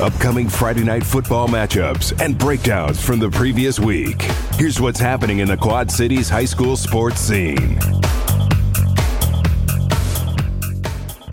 Upcoming Friday night football matchups and breakdowns from the previous week. Here's what's happening in the Quad Cities high school sports scene.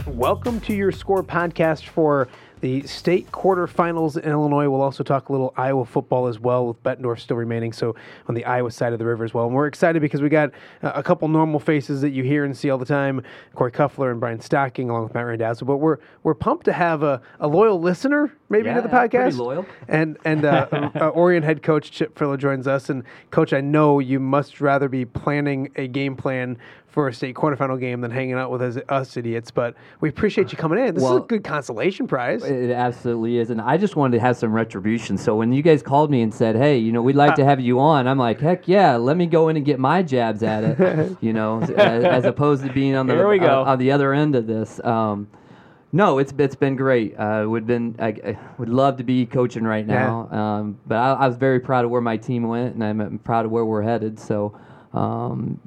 Welcome to your score podcast for the state quarterfinals in Illinois. We'll also talk a little Iowa football as well, with Bettendorf still remaining. So on the Iowa side of the river as well. And we're excited because we got uh, a couple normal faces that you hear and see all the time: Corey Cuffler and Brian Stocking, along with Matt Randazzo. But we're we're pumped to have a, a loyal listener maybe yeah, to the podcast. Loyal. And and uh, uh, Orion head coach Chip Filler joins us. And coach, I know you must rather be planning a game plan for a state quarterfinal game than hanging out with us, us idiots. But we appreciate you coming in. This Well- is a good consolation prize. It absolutely is, and I just wanted to have some retribution. So when you guys called me and said, "Hey, you know, we'd like to have you on," I'm like, "Heck yeah, let me go in and get my jabs at it," you know, as, as opposed to being on the Here we go. uh, on the other end of this. Um, no, it's it's been great. Uh, would been I, I would love to be coaching right now, um, but I, I was very proud of where my team went, and I'm proud of where we're headed. So. Um,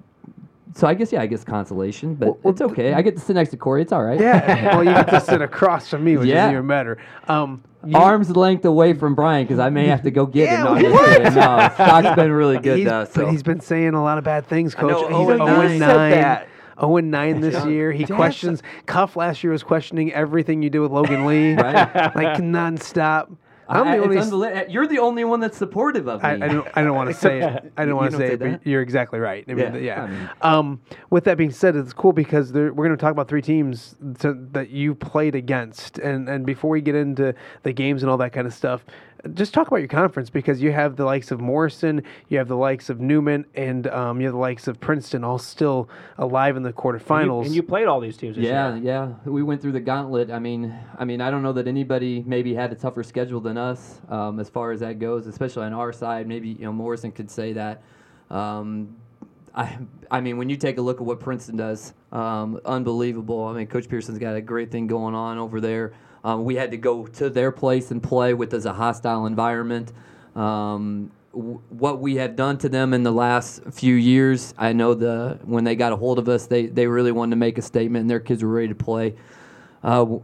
so I guess yeah, I guess consolation, but it's okay. I get to sit next to Corey. It's all right. Yeah. well, you get to sit across from me, which Yeah. is even better. Um, you- arm's length away from Brian because I may have to go get Yeah, him. No, I'm just what? kidding. no, Stock's been really good he's, though. but he's been saying a lot of bad things, coach. know, he's 0 and 0 9. and Said 9. That. 0 and 9 this year. He questions. Cuff last year was questioning everything you do with Logan Lee, Right. like nonstop. I'm I- the only. it's unbeli- you're the only one that's supportive of me. I, I don't. I don't want to say it. I don't want to say say it, but you're exactly right. I mean, Yeah, yeah. I mean- um, with that being said, it's cool because we're going to talk about three teams to, that you played against, and and before we get into the games and all that kind of stuff, just talk about your conference because you have the likes of Morrison, you have the likes of Newman, and um, you have the likes of Princeton, all still alive in the And you, quarterfinals. and you played all these teams this Yeah, year. yeah. We went through the gauntlet. I mean, I mean, I don't know that anybody maybe had a tougher schedule than us um, as far as that goes, especially on our side. Maybe you know Morrison could say that. Um, I, I mean, when you take a look at what Princeton does, um, unbelievable. I mean, Coach Pearson's got a great thing going on over there. Um, we had to go to their place and play with as a hostile environment. Um, w- what we have done to them in the last few years, I know the when they got a hold of us, they they really wanted to make a statement, and their kids were ready to play. Uh,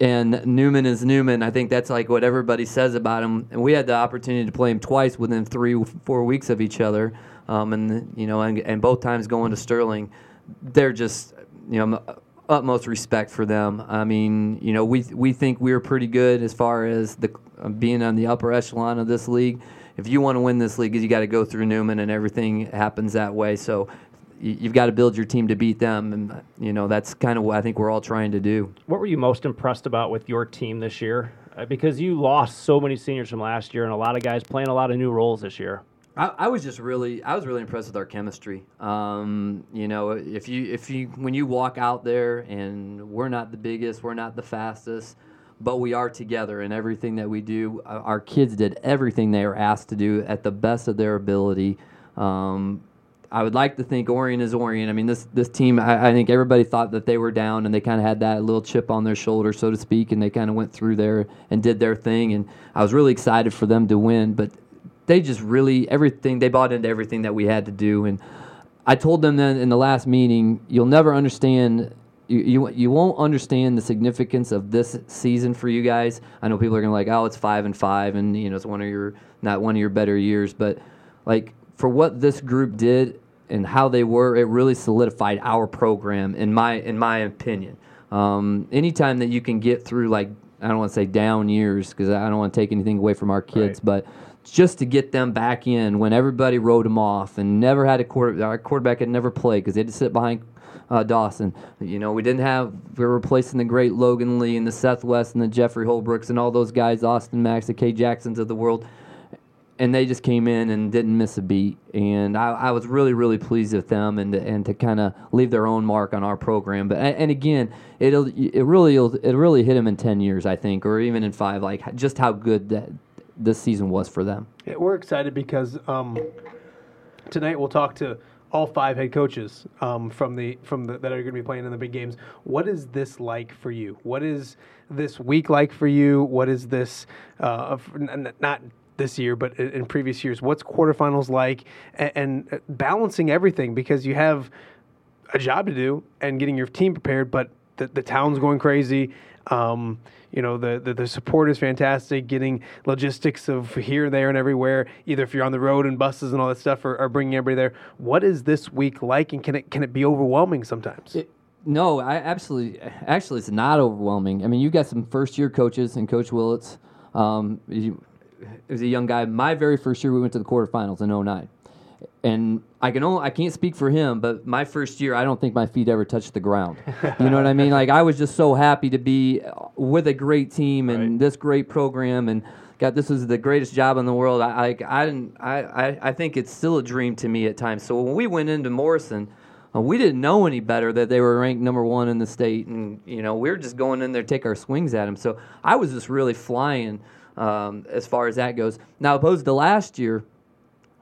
and Newman is Newman. I think that's like what everybody says about him. And we had the opportunity to play him twice within three, four weeks of each other. Um, and you know, and, and both times going to Sterling, they're just you know utmost respect for them. I mean, you know, we we think we're pretty good as far as the uh, being on the upper echelon of this league. If you want to win this league, you got to go through Newman, and everything happens that way. So. You've got to build your team to beat them, and you know that's kind of what I think we're all trying to do. What were you most impressed about with your team this year? Uh, because you lost so many seniors from last year, and a lot of guys playing a lot of new roles this year. I, I was just really, I was really impressed with our chemistry. Um, you know, if you, if you, when you walk out there and we're not the biggest, we're not the fastest, but we are together in everything that we do. Uh, Our kids did everything they were asked to do at the best of their ability. Um, I would like to think Orion is Orion. I mean, this this team, I, I think everybody thought that they were down, and they kind of had that little chip on their shoulder, so to speak, and they kind of went through there and did their thing. And I was really excited for them to win, but they just really everything they bought into everything that we had to do. And I told them then in the last meeting, you'll never understand. You, you, you won't understand the significance of this season for you guys. I know people are gonna like, oh, it's five and five, and you know it's one of your not one of your better years, but like for what this group did and how they were, it really solidified our program in my in my opinion. Um, anytime that you can get through like I don't want to say down years because I don't want to take anything away from our kids, but just to get them back in when everybody wrote them off and never had a quarter, our quarterback had never played because they had to sit behind uh, Dawson. You know, we didn't have, we were replacing the great Logan Lee and the Seth West and the Jeffrey Holbrooks and all those guys, Austin Max, the K Jacksons of the world. and they just came in and didn't miss a beat. And I, I was really, really pleased with them and and to kind of leave their own mark on our program. But and again, it'll it really it really hit them in ten years, I think, or even in five. Like just how good that this season was for them. Yeah, we're excited because um, tonight we'll talk to all five head coaches um, from the from the, that are going to be playing in the big games. What is this like for you? What is this week like for you? What is this uh, not this year, but in previous years. What's quarterfinals like, and, and uh, balancing everything because you have a job to do and getting your team prepared, but the, the town's going crazy. Um, you know the, the, the support is fantastic. Getting logistics of here, there, and everywhere. Either if you're on the road and buses and all that stuff, or, or bringing everybody there. What is this week like, and can it can it be overwhelming sometimes? It, no, I absolutely. Actually, it's not overwhelming. I mean, you've got some first year coaches and Coach Willits. Um, you, as a young guy, my very first year we went to the quarterfinals in 09. And I can only I can't speak for him, but my first year I don't think my feet ever touched the ground. you know what I mean? Like I was just so happy to be with a great team and right. this great program and God, this was the greatest job in the world. I I, I didn't I, I, I think it's still a dream to me at times. So when we went into Morrison, uh, we didn't know any better that they were ranked number one in the state, and you know we were just going in there take our swings at them. So I was just really flying um, as far as that goes. Now, opposed to last year,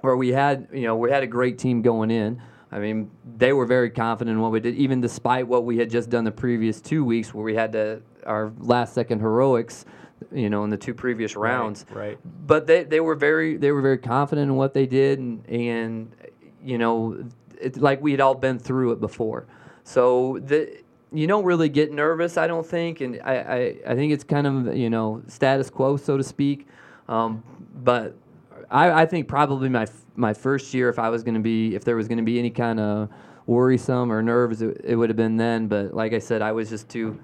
where we had you know we had a great team going in. I mean, they were very confident in what we did, even despite what we had just done the previous two weeks, where we had to our last second heroics, you know, in the two previous rounds. Right. right. But they, they were very they were very confident in what they did, and, and you know, it's like we had all been through it before. So the you don't really get nervous, I don't think, and I, I, I think it's kind of you know status quo, so to speak. Um, but I, I think probably my my first year, if I was going to be, if there was going to be any kind of worrisome or nerves, it, it would have been then. But like I said, I was just too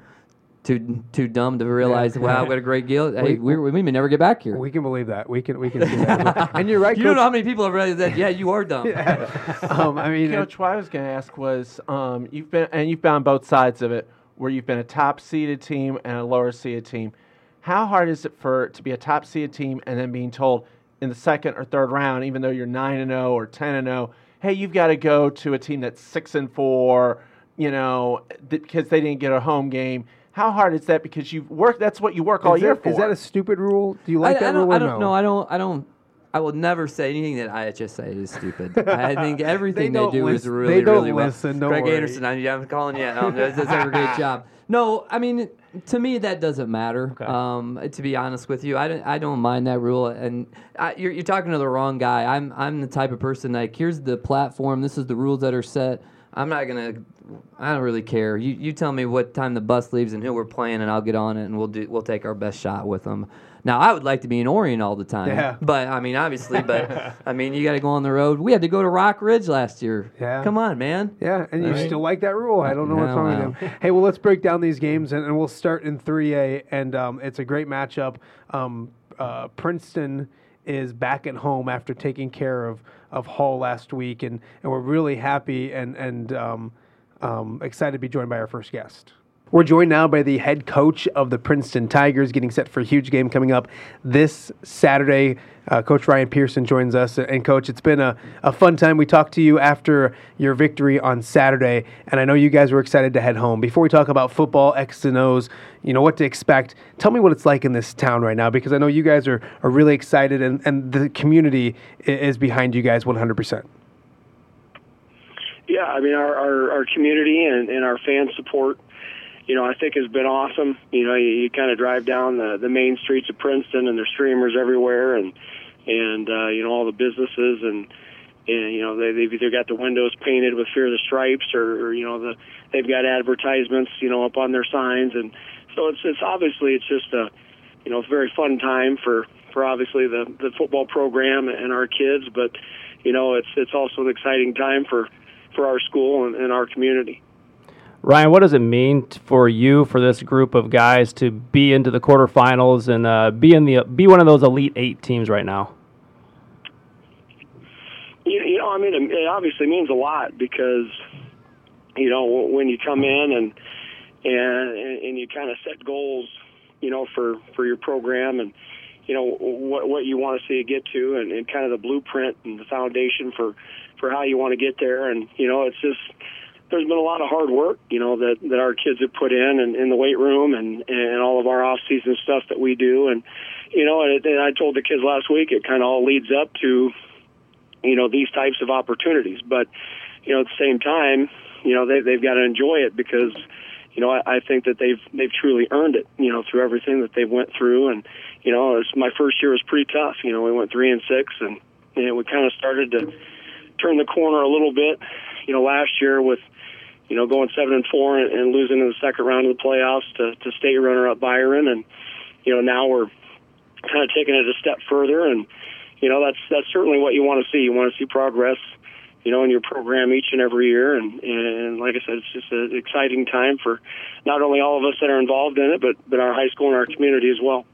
too too dumb to realize, yeah. wow, what a great deal. Hey, we, we, we, may never get back here. We can believe that. We can we can see that. and you're right. You Coach. don't know how many people have realized that. Yeah, you are dumb. yeah. um, I mean, Coach, what I was going to ask was, um, you've been and you've been on both sides of it, where you've been a top seeded team and a lower seeded team. How hard is it for to be a top seeded team and then being told in the second or third round, even though you're nine and zero oh or ten and zero, oh, hey, you've got to go to a team that's six and four, you know, because they didn't get a home game how hard is that? Because you've worked. That's what you work is all that, year for. Is that a stupid rule? Do you like I, that I rule? I don't know. I don't. I don't. I will never say anything that IHSA is stupid. I think everything they, they do listen, is really, they don't really listen, well. Greg worry. Anderson, I, am calling you. Um, does, does a great job. No, I mean, to me that doesn't matter. Okay. Um, to be honest with you, I don't. I don't mind that rule. And I, you're, you're talking to the wrong guy. I'm. I'm the type of person like, here's the platform. This is the rules that are set. I'm not gonna I don't really care. You you tell me what time the bus leaves and who we're playing, and I'll get on it, and we'll do we'll take our best shot with them. Now I would like to be in Orion all the time. Yeah. But I mean, obviously, but I mean, you got to go on the road. We had to go to Rockridge last year. Yeah. Come on, man. Yeah, and you right. still like that rule. I don't know what's wrong with you. Hey, well, let's break down these games, and, and we'll start in 3A, and um, it's a great matchup. Um, uh, Princeton is back at home after taking care of of Hall last week, and, and we're really happy and and um, um, excited to be joined by our first guest. We're joined now by the head coach of the Princeton Tigers, getting set for a huge game coming up this Saturday. Uh, coach Ryan Pearson joins us. And, Coach, it's been a, a fun time. We talked to you after your victory on Saturday, and I know you guys were excited to head home. Before we talk about football, X and O's, you know, what to expect, tell me what it's like in this town right now, because I know you guys are, are really excited, and, and the community is behind you guys 100%. Yeah, I mean, our, our, our community and, and our fan support – you know, I think has been awesome. You know, you, you kind of drive down the the main streets of Princeton, and there's streamers everywhere, and and uh, you know all the businesses, and and you know they, they've either got the windows painted with Fear the Stripes, or, or you know the they've got advertisements, you know, up on their signs, and so it's it's obviously it's just a you know it's very fun time for for obviously the the football program and our kids, but you know it's it's also an exciting time for for our school and, and our community. Ryan, what does it mean for you for this group of guys to be into the quarterfinals and uh, be in the be one of those elite eight teams right now? You, you know, I mean, it obviously means a lot because you know when you come in and and and you kind of set goals, you know, for for your program and you know what what you want to see it get to, and, and kind of the blueprint and the foundation for for how you want to get there. And you know, it's just there's been a lot of hard work, you know, that that our kids have put in and in the weight room and and all of our off season stuff that we do. And you know, and, and I told the kids last week, it kind of all leads up to you know these types of opportunities. But you know, at the same time, you know, they they've got to enjoy it because you know, I, I think that they've they've truly earned it, you know, through everything that they've went through. And you know, it was, my first year was pretty tough. You know, we went three and six, and you know, we kind of started to turn the corner a little bit. You know, last year with you know going seven and four and, and losing in the second round of the playoffs to, to state runner up Byron, and you know now we're kind of taking it a step further, and you know that's that's certainly what you want to see. You want to see progress you know, in your program each and every year. And, and like I said, it's just an exciting time for not only all of us that are involved in it, but, but our high school and our community as well.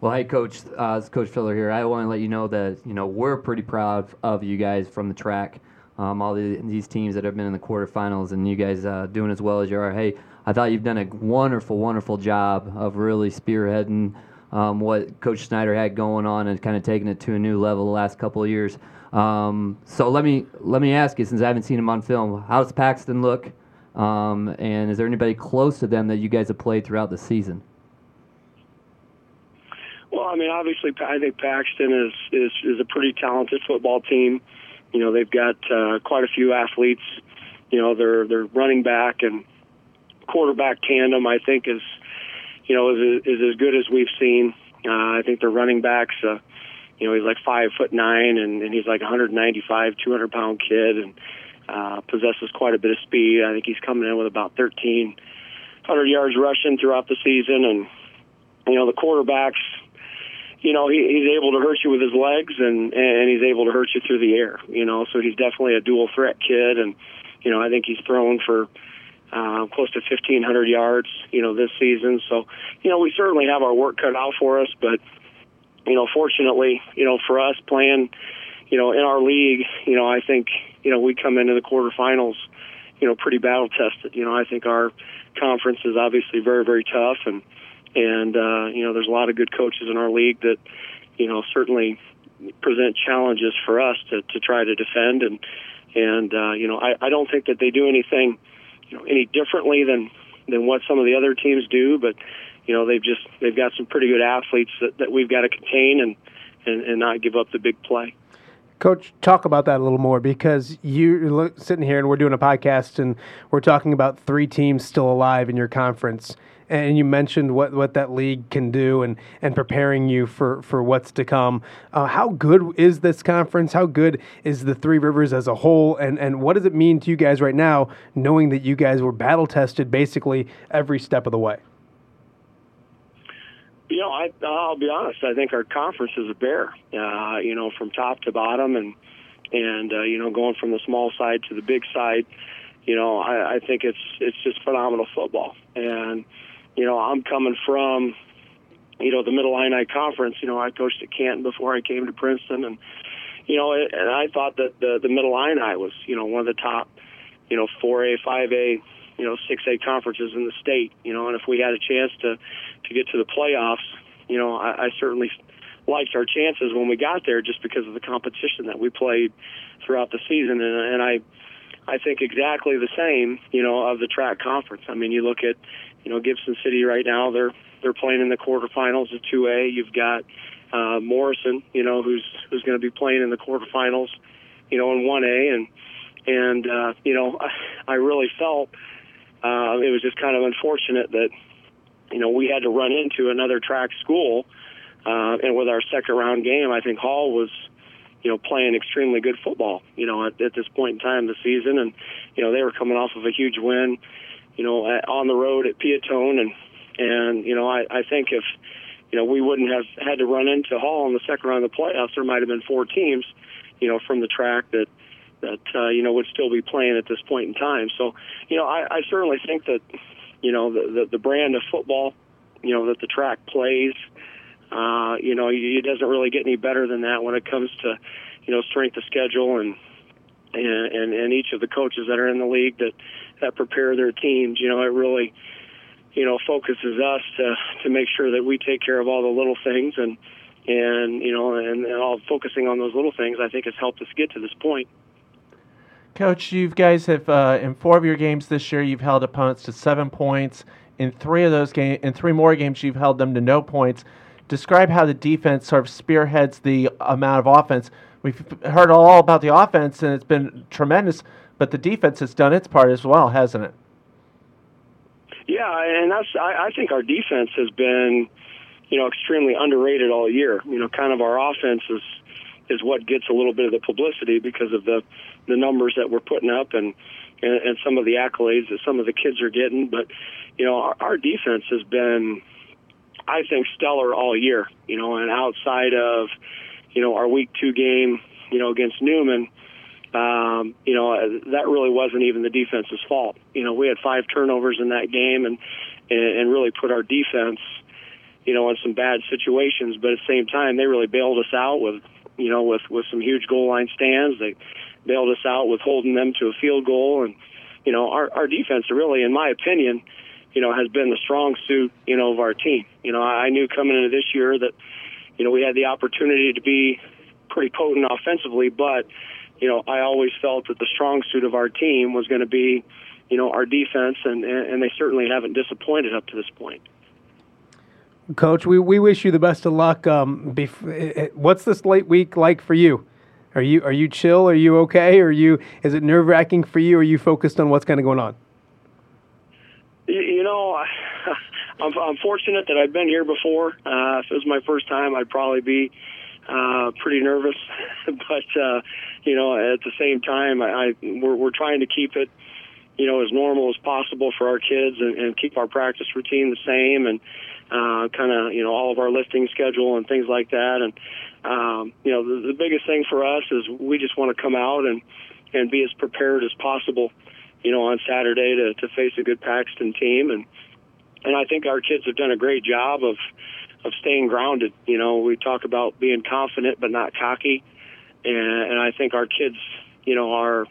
Well, hey, Coach, uh, Coach Filler here. I want to let you know that you know we're pretty proud of you guys from the TRAC. Um, all the, these teams that have been in the quarterfinals, and you guys uh, doing as well as you are. Hey, I thought you've done a wonderful, wonderful job of really spearheading um, what Coach Snyder had going on and kind of taking it to a new level the last couple of years. Um, so let me let me ask you, since I haven't seen him on film, how does Paxton look? Um, and is there anybody close to them that you guys have played throughout the season? Well, I mean, obviously, I think Paxton is is, is a pretty talented football team. You know, they've got uh, quite a few athletes. You know, their their running back and quarterback tandem, I think, is you know is is as good as we've seen. Uh, I think their running backs. Uh, you know, he's like five foot nine and, and he's like 195, 200 pound kid and uh, possesses quite a bit of speed. I think he's coming in with about 1,300 yards rushing throughout the season. And, you know, the quarterbacks, you know, he, he's able to hurt you with his legs and, and he's able to hurt you through the air, you know, so he's definitely a dual threat kid. And, you know, I think he's thrown for, uh, close to 1,500 yards, you know, this season. So, you know, we certainly have our work cut out for us, but you know, fortunately, you know, for us playing, you know, in our league, you know, I think, you know, we come into the quarterfinals, you know, pretty battle tested. You know, I think our conference is obviously very, very tough, and and uh, you know, there's a lot of good coaches in our league that, you know, certainly present challenges for us to to try to defend, and and uh, you know, I I don't think that they do anything, you know, any differently than than what some of the other teams do, but you know they've just they've got some pretty good athletes that, that we've got to contain and, and and not give up the big play. Coach, talk about that a little more because you're sitting here and we're doing a podcast and we're talking about three teams still alive in your conference. And you mentioned what, what that league can do and, and preparing you for, for what's to come. Uh, how good is this conference? How good is the Three Rivers as a whole? And, and what does it mean to you guys right now, knowing that you guys were battle tested basically every step of the way? You know, I, I'll be honest. I think our conference is a bear. Uh, you know, from top to bottom, and and uh, you know, going from the small side to the big side. You know, I, I think it's it's just phenomenal football. And you know, I'm coming from you know the Middle Illini Conference. You know, I coached at Canton before I came to Princeton, and you know, and I thought that the the Middle Illini was you know one of the top you know 4A, 5A you know six A conferences in the state. You know, and if we had a chance to to get to the playoffs, you know, I, I certainly liked our chances when we got there just because of the competition that we played throughout the season, and, and I I think exactly the same, you know, of the TRAC conference. I mean, you look at you know Gibson City right now; they're they're playing in the quarterfinals of 2A. You've got uh, Morrison, you know, who's who's going to be playing in the quarterfinals, you know, in 1A, and and uh, you know, I, I really felt uh, it was just kind of unfortunate that you know we had to run into another TRAC school, uh, and with our second round game, I think Hall was you know playing extremely good football. You know at, at this point in time of the season, and you know they were coming off of a huge win, you know on the road at Peotone, and and you know I, I think if you know we wouldn't have had to run into Hall in the second round of the playoffs, there might have been four teams, you know, from the TRAC that that uh, you know would still be playing at this point in time. So, you know, I, I certainly think that you know the, the the brand of football, you know, that the TRAC plays, uh, you know, it doesn't really get any better than that when it comes to you know strength of schedule and and and, and each of the coaches that are in the league that that prepare their teams. You know, it really you know focuses us to to make sure that we take care of all the little things and and you know, and, and all focusing on those little things, I think has helped us get to this point. Coach, you guys have uh, in four of your games this year, you've held opponents to seven points. In three of those games, in three more games, you've held them to no points. Describe how the defense sort of spearheads the amount of offense. We've heard all about the offense, and it's been tremendous, but the defense has done its part as well, hasn't it? Yeah, and that's I, I think our defense has been, you know, extremely underrated all year. You know, kind of our offense is is what gets a little bit of the publicity because of the the numbers that we're putting up and and, and some of the accolades that some of the kids are getting. But you know, our, our defense has been, I think, stellar all year. You know, and outside of, you know, our week two game, you know, against Newman. Um, you know, that really wasn't even the defense's fault. You know, we had five turnovers in that game and, and, and really put our defense, you know, in some bad situations. But at the same time, they really bailed us out with, you know, with, with some huge goal line stands. They bailed us out with holding them to a field goal. And, you know, our, our defense really, in my opinion, you know, has been the strong suit, you know, of our team. You know, I knew coming into this year that, you know, we had the opportunity to be pretty potent offensively, but, you know, I always felt that the strong suit of our team was going to be, you know, our defense, and, and they certainly haven't disappointed up to this point. Coach, we, we wish you the best of luck. Um, bef- eh, eh, what's this late week like for you? Are you are you chill? Are you okay? Are you is it nerve wracking for you? Are you focused on what's kind of going on? You, you know, I'm, I'm fortunate that I've been here before. Uh, if it was my first time, I'd probably be uh, pretty nervous, but uh, you know, at the same time, I, I we're, we're trying to keep it, you know, as normal as possible for our kids and, and keep our practice routine the same and uh, kind of you know all of our lifting schedule and things like that. And um, you know, the, the biggest thing for us is we just want to come out and and be as prepared as possible, you know, on Saturday to to face a good Paxton team and. And I think our kids have done a great job of of staying grounded. You know, we talk about being confident but not cocky, and, and I think our kids, you know, are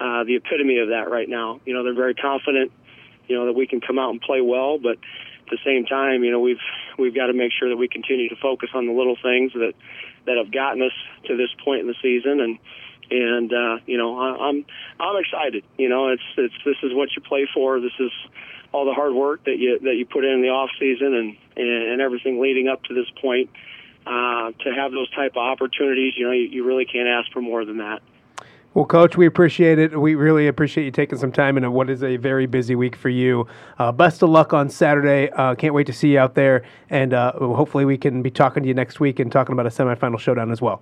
uh, the epitome of that right now. You know, they're very confident, you know, that we can come out and play well, but at the same time, you know, we've we've got to make sure that we continue to focus on the little things that that have gotten us to this point in the season, and and uh, you know, I, I'm I'm excited. You know, it's it's this is what you play for. This is all the hard work that you that you put in, in the off season and, and and everything leading up to this point. Uh, to have those type of opportunities, you know, you, you really can't ask for more than that. Well, Coach, we appreciate it. We really appreciate you taking some time in what is a very busy week for you. Uh, best of luck on Saturday. Uh, can't wait to see you out there, and uh, hopefully we can be talking to you next week and talking about a semifinal showdown as well.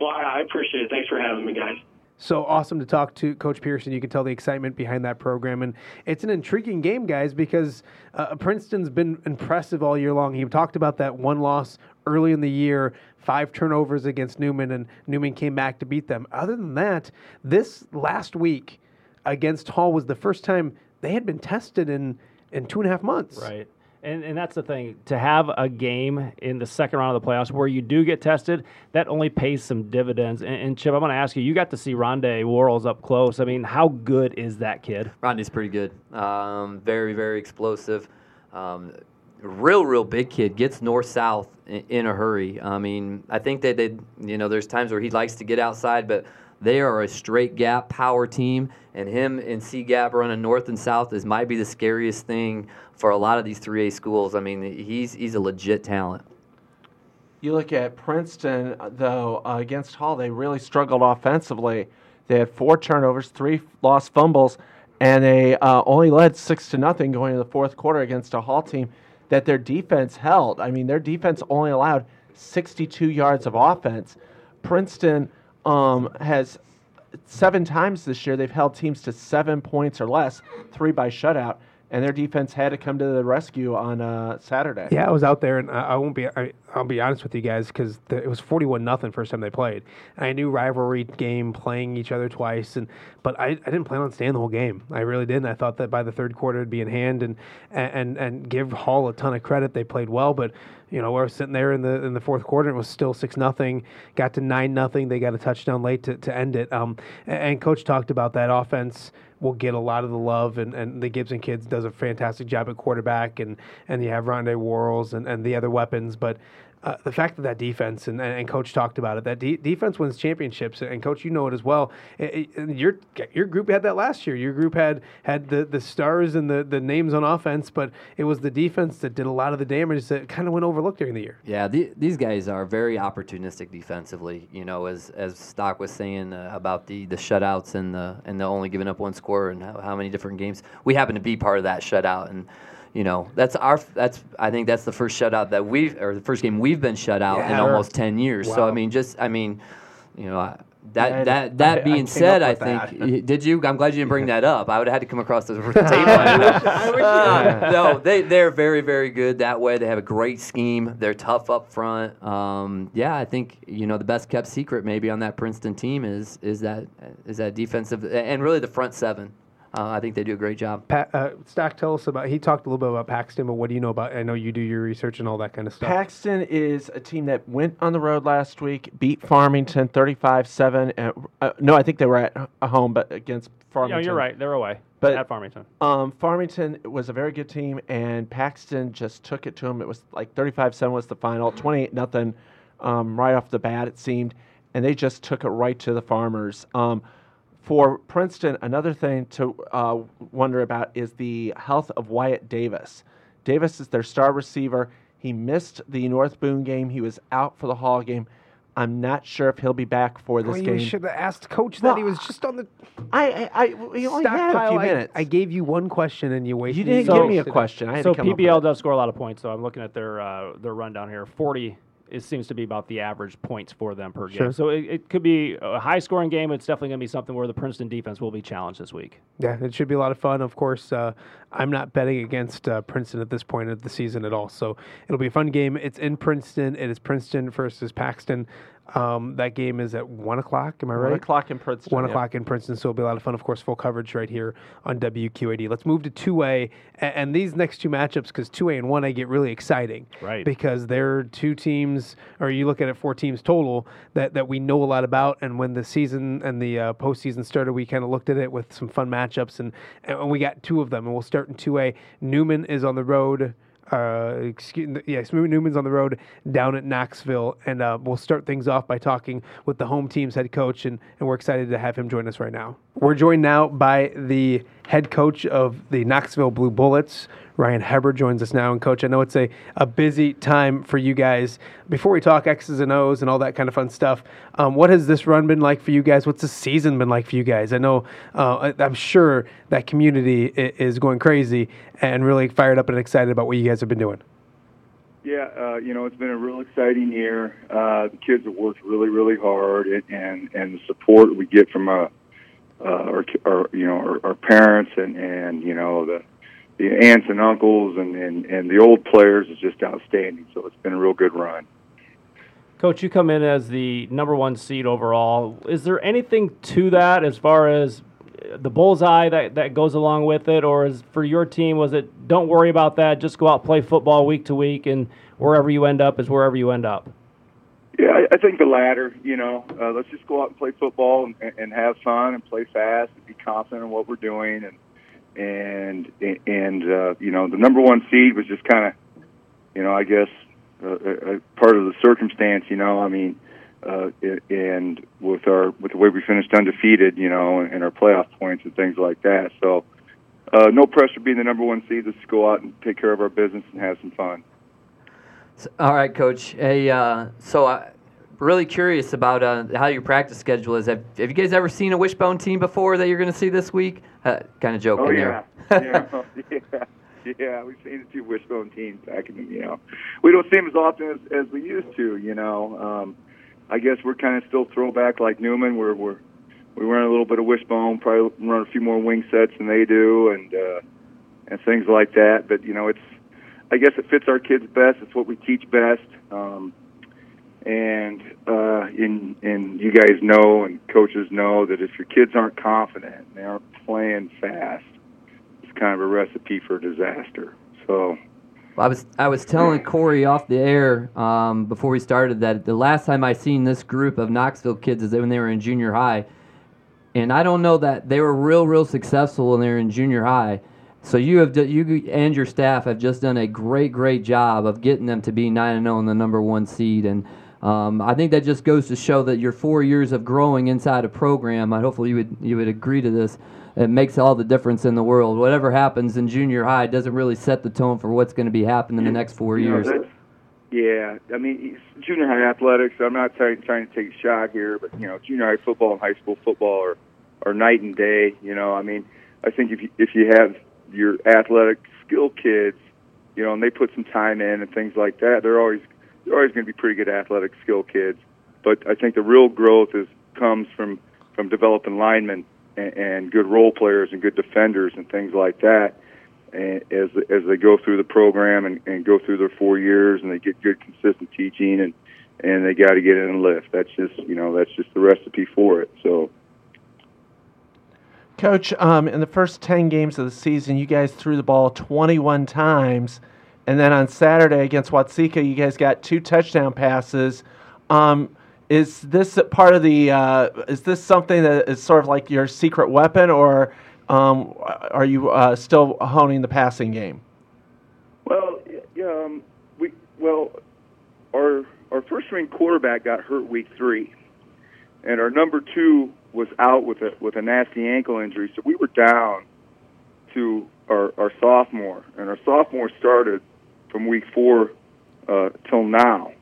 Well, I appreciate it. Thanks for having me, guys. So awesome to talk to Coach Pearson. You can tell the excitement behind that program, and it's an intriguing game, guys, because uh, Princeton's been impressive all year long. He talked about that one loss early in the year, five turnovers against Newman, and Newman came back to beat them. Other than that, this last week against Hall was the first time they had been tested in in two and a half months. Right. And, and that's the thing to have a game in the second round of the playoffs where you do get tested that only pays some dividends. And, and Chip I'm going to ask you you got to see Rondé Worrells up close. I mean how good is that kid? Rondé's pretty good. Um, very very explosive. Um, real real big kid. Gets north south in, in, a hurry. I mean I think that they you know there's times where he likes to get outside but they are a straight gap power team, and him and C gap running north and south is might be the scariest thing for a lot of these 3A schools. I mean, he's he's a legit talent. You look at Princeton, though, uh, against Hall, they really struggled offensively. They had four turnovers, three lost fumbles, and they uh, only led six to nothing going into the fourth quarter against a Hall team that their defense held. I mean, their defense only allowed 62 yards of offense. Princeton um, has seven times this year they've held teams to seven points or less, three by shutout, and their defense had to come to the rescue on uh, Saturday. Yeah, I was out there, and I, I won't be. I, will be honest with you guys because it was forty-one nothing first time they played. And I knew rivalry game, playing each other twice, and but I, I didn't plan on staying the whole game. I really didn't. I thought that by the third quarter it'd be in hand, and and and give Hall a ton of credit. They played well, but you know, we're sitting there in the in the fourth quarter. It was still six nothing. Got to nine nothing. They got a touchdown late to, to end it. Um, and, and coach talked about that offense will get a lot of the love, and, and the Gibson kids does a fantastic job at quarterback, and, and you have Rondé Worrells and, and the other weapons, but uh, the fact that that defense and, and coach talked about it that de- defense wins championships and coach you know it as well. It, it, your your group had that last year. Your group had had the, the stars and the, the names on offense but it was the defense that did a lot of the damage that kind of went overlooked during the year. Yeah the, these guys are very opportunistic defensively you know as as stock was saying uh, about the the shutouts and the and the only giving up one score and how, how many different games. We happen to be part of that shutout and you know, that's our that's I think that's the first shutout that we've or the first game we've been shut out yeah, in almost ten years. Wow. So I mean, just I mean, you know. that that that I, being I said, I think that. did you? I'm glad you didn't bring that up. I would have had to come across the table. uh, no, they they're very very good that way. They have a great scheme. They're tough up front. Um, yeah, I think you know the best kept secret maybe on that Princeton team is is that is that defensive and really the front seven. Uh, I think they do a great job. Pat, uh, Stack, tell us about. He talked a little bit about Paxton, but what do you know about? I know you do your research and all that kind of stuff. Paxton is a team that went on the road last week, beat Farmington 35-7. Uh, no, I think they were at a home, but against Farmington. No, you're right. They're away. But at Farmington. Um, Farmington was a very good team, and Paxton just took it to them. It was like 35-7 was the final, 28 nothing, um, right off the bat it seemed, and they just took it right to the Farmers. Um, for Princeton, another thing to uh, wonder about is the health of Wyatt Davis. Davis is their star receiver. He missed the North Boone game. He was out for the Hall game. I'm not sure if he'll be back for this oh, game. You should have asked Coach well, that. He was just on the. I I, I he only had a few minutes. I, I, gave you one question and you wasted. You didn't so, give me a question. so PBL does score a lot of points. So I'm looking at their uh, their rundown here. 40 it seems to be about the average points for them per game. Sure. So it, it, could be a high scoring game. It's definitely going to be something where the Princeton defense will be challenged this week. Yeah, it should be a lot of fun. Of course, uh, I'm not betting against uh, Princeton at this point of the season at all. So it'll be a fun game. It's in Princeton. It is Princeton versus Paxton. Um, that game is at one o'clock. Am I right? One o'clock in Princeton. One o'clock in Princeton. So it'll be a lot of fun. Of course, full coverage right here on WQAD. Let's move to two A and, and, these next two matchups because two A and one A get really exciting. Right. Because they're two teams, or you look at it, four teams total that that we know a lot about. And when the season and the uh, postseason started, we kind of looked at it with some fun matchups, and and we got two of them. And we'll start in two A. Newman is on the road uh, excuse, yeah, Newman's on the road down at Knoxville, and uh, we'll start things off by talking with the home team's head coach, and, and we're excited to have him join us right now. We're joined now by the head coach of the Knoxville Blue Bullets, Ryan Heber joins us now. And, Coach, I know it's a, a busy time for you guys. Before we talk X's and O's and all that kind of fun stuff, um, what has this run been like for you guys? What's the season been like for you guys? I know, uh, I'm sure that community is going crazy and really fired up and excited about what you guys have been doing. Yeah, uh, you know, it's been a real exciting year. Uh, the kids have worked really, really hard, and and, and the support we get from uh, uh, our, our, you know, our, our parents and and you know the the aunts and uncles and, and, and the old players is just outstanding. So it's been a real good run. Coach, you come in as the number one seed overall. Is there anything to that as far as the bullseye that, that goes along with it, or is for your team was it don't worry about that, just go out play football week to week, and wherever you end up is wherever you end up? Yeah, I, think the latter. You know, uh, let's just go out and play football and, and have fun and play fast and be confident in what we're doing and and and uh, you know the number one seed was just kind of you know I guess uh, a, a part of the circumstance. You know, I mean, uh, and with our with the way we finished undefeated, you know, and, and our playoff points and things like that. So uh, no pressure being the number one seed. Let's go out and take care of our business and have some fun. All right, Coach. Hey, uh, so I really curious about uh, how your practice schedule is. Have, have you guys ever seen a wishbone team before that you're going to see this week? Uh, kind of joking oh, yeah. there. yeah. yeah, yeah, we've seen a few wishbone teams back in the, you know, we don't see them as often as, as we used to, you know. Um, I guess we're kind of still throwback like Newman. We're we're we run a little bit of wishbone, probably run a few more wing sets than they do, and uh, and things like that. But you know, it's I guess it fits our kids best. It's what we teach best. Um, and uh, and and you guys know and coaches know that if your kids aren't confident, and they aren't playing fast, it's kind of a recipe for disaster. So. I was I was telling Corey off the air um, before we started that the last time I seen this group of Knoxville kids is when they were in junior high. and I don't know that they were real, real successful when they were in junior high. So you have you and your staff have just done a great, great job of getting them to be nine and zero oh in the number one seed, and um, I think that just goes to show that your four years of growing inside a program. I hopefully you would you would agree to this. It makes all the difference in the world. Whatever happens in junior high doesn't really set the tone for what's going to be happening in the next four you years. Know, yeah, I mean junior high athletics. I'm not trying, trying to take a shot here, but you know junior high football and high school football are are night and day. You know, I mean, I think if you, if you have your athletic skill kids, you know, and they put some time in and things like that, they're always they're always going to be pretty good athletic skill kids. But I think the real growth is comes from from developing linemen and, and good role players and good defenders and things like that. And as as they go through the program and, and go through their four years and they get good consistent teaching and and they got to get in and lift. That's just you know that's just the recipe for it. So Coach, um, in the first 10 games of the season, you guys threw the ball 21 times. And then on Saturday against Watseka, you guys got two touchdown passes. Um, is this part of the? Uh, is this something that is sort of like your secret weapon, or um, are you uh, still honing the passing game? Well, um, we well, our our first string quarterback got hurt week three, and our number two was out with a with a nasty ankle injury, so we were down to our, our sophomore, and our sophomore started from week four uh, till now.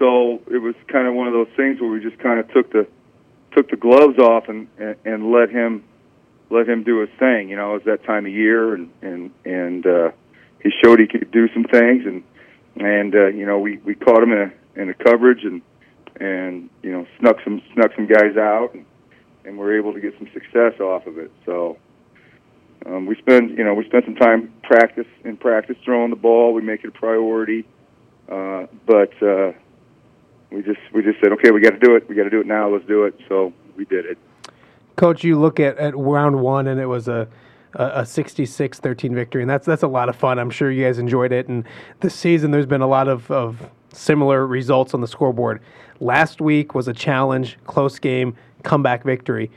So it was kind of one of those things where we just kind of took the took the gloves off and, and and let him let him do his thing. You know, it was that time of year, and and and uh, he showed he could do some things, and and uh, you know we we caught him in a in a coverage and and you know snuck some snuck some guys out. And, and we're able to get some success off of it. So um, we spend, you know, we spend some time practice in practice throwing the ball. We make it a priority, uh, but uh, we just we just said, okay, we got to do it. We got to do it now. Let's do it. So we did it. Coach, you look at, at round one, and it was a a 66-13 victory, and that's that's a lot of fun. I'm sure you guys enjoyed it. And this season, there's been a lot of, of similar results on the scoreboard. Last week was a challenge, close game comeback victory.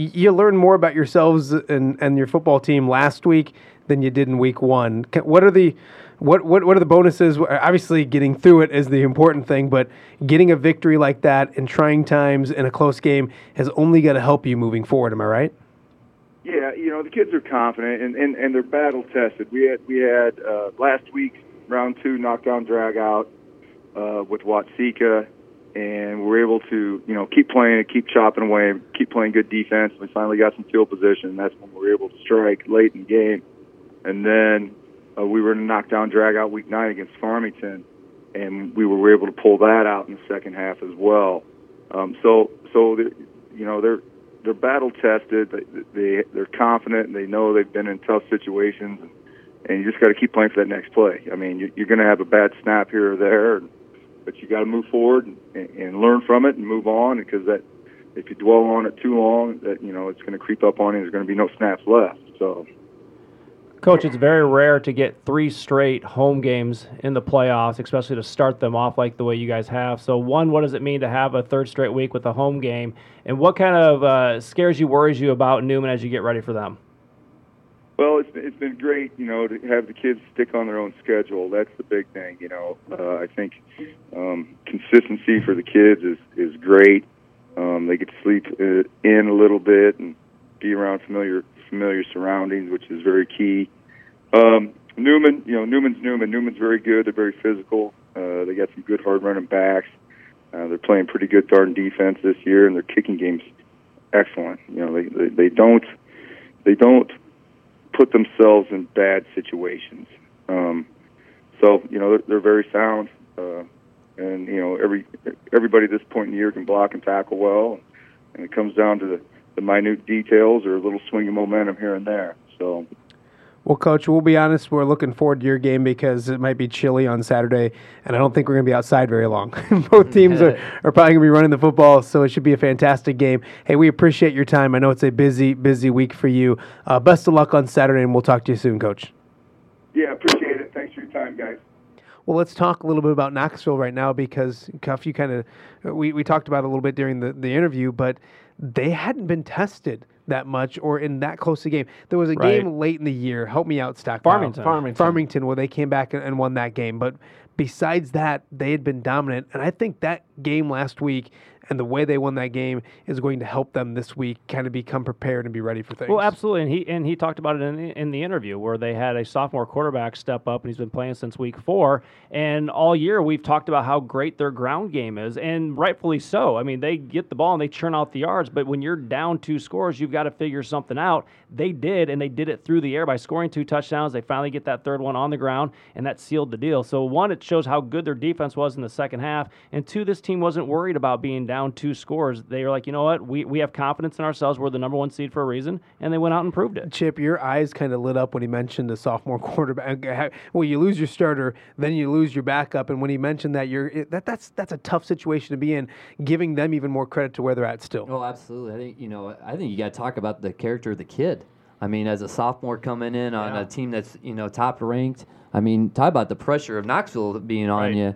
You learned more about yourselves and, and your football team last week than you did in week one. What are the what, what what are the bonuses? Obviously, getting through it is the important thing, but getting a victory like that in trying times in a close game has only got to help you moving forward. Am I right? Yeah, you know the kids are confident and, and, and they're battle tested. We had we had uh, last week round two knockdown drag out uh, with Watseka and we're able to, you know, keep playing it, keep chopping away, keep playing good defense. We finally got some field position. And that's when we were able to strike late in the game. And then uh, we were in a knockdown drag out week nine against Farmington, and we were able to pull that out in the second half as well. Um, so, so you know, they're they're battle tested. They, they they're confident, and they know they've been in tough situations. And, and you just got to keep playing for that next play. I mean, you're, you're going to have a bad snap here or there. And, but you got to move forward and, and learn from it and move on because that if you dwell on it too long, that you know it's going to creep up on you. There's going to be no snaps left. So, coach, it's very rare to get three straight home games in the playoffs, especially to start them off like the way you guys have. So, one, what does it mean to have a third straight week with a home game, and what kind of uh, scares you, worries you about Newman as you get ready for them? Well, it's it's been great, you know, to have the kids stick on their own schedule. That's the big thing, you know. Uh, I think um, consistency for the kids is is great. Um, they get to sleep uh, in a little bit and be around familiar familiar surroundings, which is very key. Um, Newman, you know, Newman's Newman. Newman's very good. They're very physical. Uh, they got some good hard running backs. Uh, they're playing pretty good darn defense this year, and their kicking game's excellent. You know, they they, they don't they don't put themselves in bad situations. Um, so you know they're, they're very sound, uh, and you know every everybody at this point in the year can block and tackle well, and it comes down to the, the minute details or a little swing of momentum here and there. So well, Coach, we'll be honest. We're looking forward to your game because it might be chilly on Saturday, and I don't think we're going to be outside very long. Both teams are, are probably going to be running the football, so it should be a fantastic game. Hey, we appreciate your time. I know it's a busy, busy week for you. Uh, best of luck on Saturday, and we'll talk to you soon, Coach. Yeah, appreciate it. Thanks for your time, guys. Well, let's talk a little bit about Knoxville right now because Cuff, you kind of we, we talked about it a little bit during the, the interview, but they hadn't been tested that much or in that close a game. There was a Right. game late in the year. Help me out, Stack. Farmington. Farmington. Farmington, where they came back and, and won that game. But besides that, they had been dominant. And I think that game last week and the way they won that game is going to help them this week kind of become prepared and be ready for things. Well, absolutely, and he and he talked about it in in the interview where they had a sophomore quarterback step up, and he's been playing since week four. And all year we've talked about how great their ground game is, and rightfully so. I mean, they get the ball and they churn out the yards, but when you're down two scores, you've got to figure something out. They did, and they did it through the air by scoring two touchdowns. They finally get that third one on the ground, and that sealed the deal. So one, it shows how good their defense was in the second half, and two, this team wasn't worried about being down two scores. They were like, you know what, we we have confidence in ourselves. We're the number one seed for a reason, and they went out and proved it. Chip, your eyes kind of lit up when he mentioned the sophomore quarterback. Well, you lose your starter, then you lose your backup, and when he mentioned that, you're that that's that's a tough situation to be in. Giving them even more credit to where they're at still. Oh, absolutely. I think you know. I think you got to talk about the character of the kid. I mean, as a sophomore coming in on a team that's you know top ranked. I mean, talk about the pressure of Knoxville being on Right. you.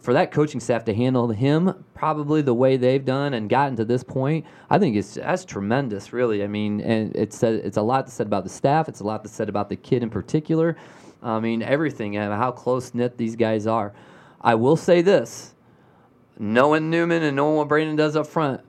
For that coaching staff to handle him probably the way they've done and gotten to this point, I think it's that's tremendous, really. I mean, and it's said it's a lot to said about the staff. It's a lot to said about the kid in particular. I mean, everything and how close knit these guys are. I will say this: knowing Newman and knowing what Brandon does up front,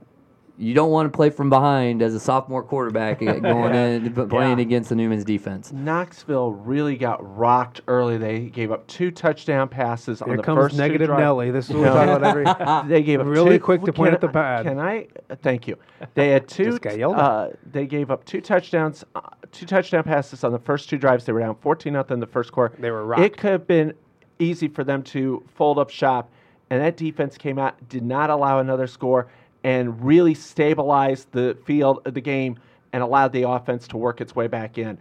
you don't want to play from behind as a sophomore quarterback going in but playing Yeah. against the Newman's defense. Knoxville really got rocked early. They gave up two touchdown passes on the comes first two negative drive- Nelly. This is what we talk about every. they gave up Really two, quick to can point at the I- pad. Can I? uh, Thank you. They had two. Just got yelled at. uh, they gave up two touchdowns, uh, two touchdown passes on the first two drives. They were down fourteen nothing the first quarter. They were rocked. It could have been easy for them to fold up shop, and that defense came out, did not allow another score, and really stabilized the field, of the game, and allowed the offense to work its way back in.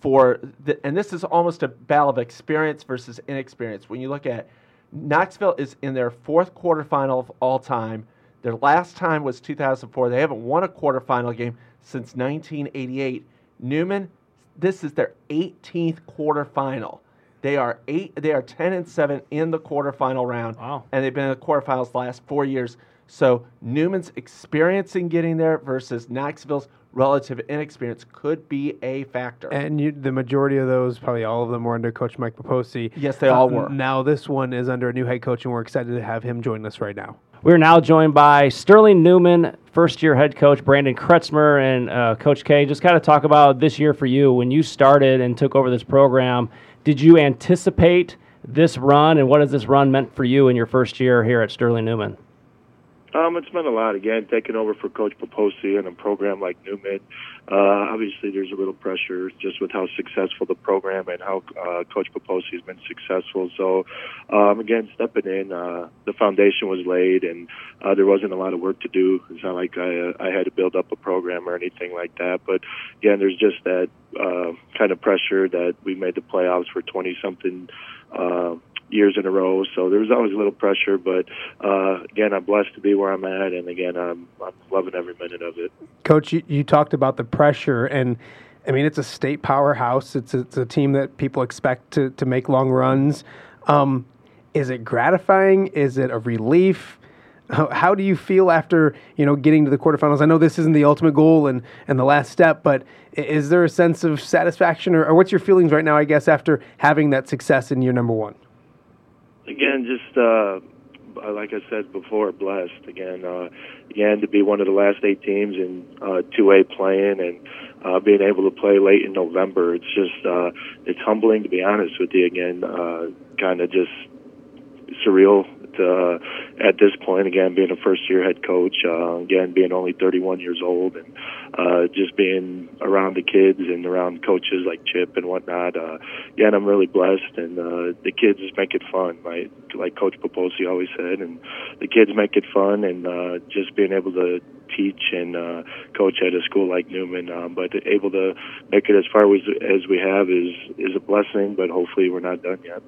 For the, and this is almost a battle of experience versus inexperience. When you look at Knoxville is in their fourth quarterfinal of all time. Their last time was 2004. They haven't won a quarterfinal game since 1988. Newman, this is their 18th quarterfinal. They are eight. They are 10 and seven in the quarterfinal round. Wow. And they've been in the quarterfinals the last four years. So Newman's experience in getting there versus Knoxville's relative inexperience could be a factor. And you, the majority of those, probably all of them, were under Coach Mike Papoccia. Yes, they all Uh, were. Now this one is under a new head coach, and we're excited to have him join us right now. We're now joined by Sterling Newman, first year head coach, Brandon Kretzmer, and uh, Coach K. Just kind of talk about this year for you. When you started and took over this program, did you anticipate this run, and what has this run meant for you in your first year here at Sterling Newman? Um, it's meant a lot. Again, taking over for Coach Papoccia and a program like Newman. Uh, obviously, there's a little pressure just with how successful the program and how uh, Coach Papoccia has been successful. So, um, again, stepping in, uh, the foundation was laid, and uh, there wasn't a lot of work to do. It's not like I, uh, I had to build up a program or anything like that. But again, there's just that uh, kind of pressure that we made the playoffs for 20 something. Uh, years in a row. So there was always a little pressure, but uh, again, I'm blessed to be where I'm at, and again, I'm I'm loving every minute of it. Coach, you, you talked about the pressure, and I mean it's a state powerhouse. It's a, it's a team that people expect to to make long runs. Um, is it gratifying? Is it a relief? How, do you feel after you know getting to the quarterfinals? I know this isn't the ultimate goal and, and the last step, but is there a sense of satisfaction, or, or what's your feelings right now? I guess after having that success in year number one. Again, just uh, like I said before, blessed. Again, uh, again to be one of the last eight teams in uh, 2A playing and uh, being able to play late in November. It's just uh, it's humbling to be honest with you. Again, uh, kind of just surreal uh, at this point. Again, being a first year head coach, uh, again being only 31 years old, and uh, just being around the kids and around coaches like Chip and whatnot. Uh, again, I'm really blessed, and uh, the kids make it fun, right? Like Coach Papoccia always said, and the kids make it fun, and uh, just being able to teach and uh, coach at a school like Newman, um, but able to make it as far as as we have is is a blessing. But hopefully, we're not done yet.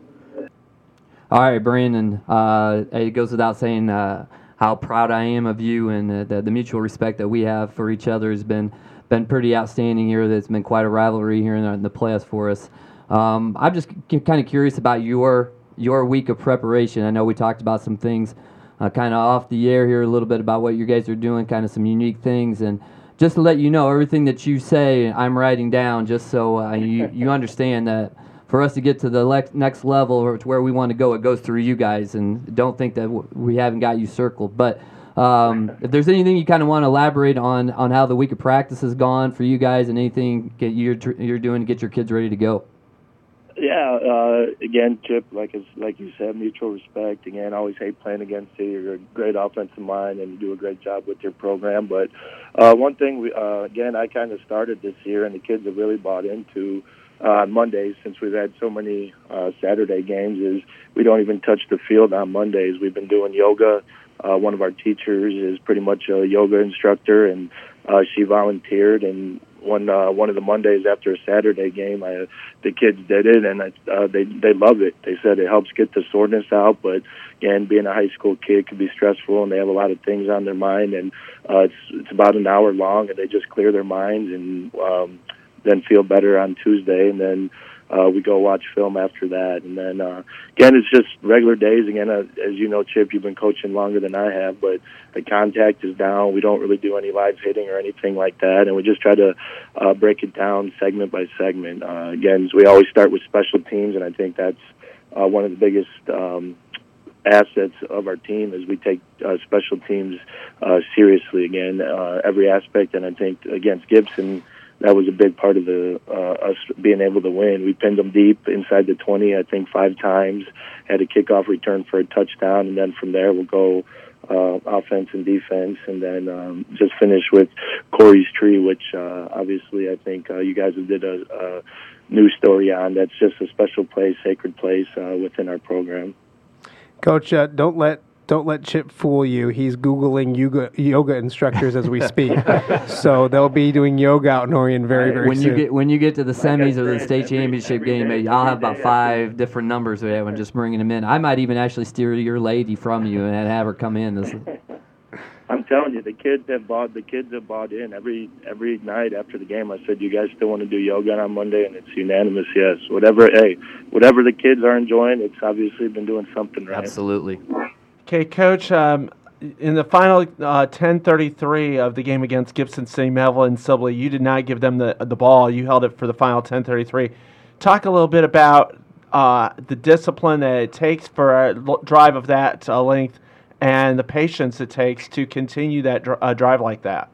All right, Brandon. Uh, it goes without saying uh, how proud I am of you, and uh, the, the mutual respect that we have for each other has been been pretty outstanding here. There's been quite a rivalry here in the, in the playoffs for us. Um, I'm just kind of curious about your your week of preparation. I know we talked about some things uh, kind of off the air here a little bit about what you guys are doing, kind of some unique things, and just to let you know, everything that you say, I'm writing down just so uh, you you understand that for us to get to the le- next level or to where we want to go, it goes through you guys, and don't think that w- we haven't got you circled, but. Um, if there's anything you kind of want to elaborate on on how the week of practice has gone for you guys, and anything get you're tr- you're doing to get your kids ready to go. Yeah, uh, again, Chip, like as, like you said, mutual respect. Again, I always hate playing against you. You're a great offensive mind, and you do a great job with your program. But uh, one thing, we, uh, again, I kind of started this year, and the kids have really bought into uh, Mondays since we've had so many uh, Saturday games. Is we don't even touch the field on Mondays. We've been doing yoga. Uh, one of our teachers is pretty much a yoga instructor, and uh, she volunteered. And one uh, one of the Mondays after a Saturday game, I, the kids did it, and uh, they they love it. They said it helps get the soreness out, but again, being a high school kid can be stressful, and they have a lot of things on their mind. And uh, it's it's about an hour long, and they just clear their minds and um, then feel better on Tuesday, and then uh, we go watch film after that. And then uh, again, it's just regular days. Again, uh, as you know, Chip, you've been coaching longer than I have, but the contact is down. We don't really do any live hitting or anything like that, and we just try to uh, break it down segment by segment. Uh, again, we always start with special teams, and I think that's uh, one of the biggest. Um, assets of our team is we take uh, special teams uh, seriously again uh, every aspect and I think against Gibson that was a big part of the uh, us being able to win. We pinned them deep inside the 20, I think five times. Had a kickoff return for a touchdown, and then from there we'll go uh, offense and defense, and then um, just finish with Corey's tree, which uh, obviously I think uh, you guys have did a, a new story on. That's just a special place, sacred place uh, within our program. Coach, uh, don't let don't let Chip fool you. He's googling yoga yoga instructors as we speak. so they'll be doing yoga out in Orion very very when soon. you get when you get to the semis or the state championship game, I'll have about five different numbers we have and just bringing them in. I might even actually steer your lady from you and have her come in. This, I'm telling you, the kids have bought. The kids have bought in every every night after the game. I said, "You guys still want to do yoga on Monday?" And it's unanimous, yes. Whatever, hey, whatever the kids are enjoying, it's obviously been doing something right. Absolutely. Okay, Coach. Um, in the final uh, 10:33 of the game against Gibson City, Melvin and Sibley, you did not give them the the ball. You held it for the final 10:33. Talk a little bit about uh, the discipline that it takes for a drive of that uh, length and the patience it takes to continue that dr- uh, drive like that.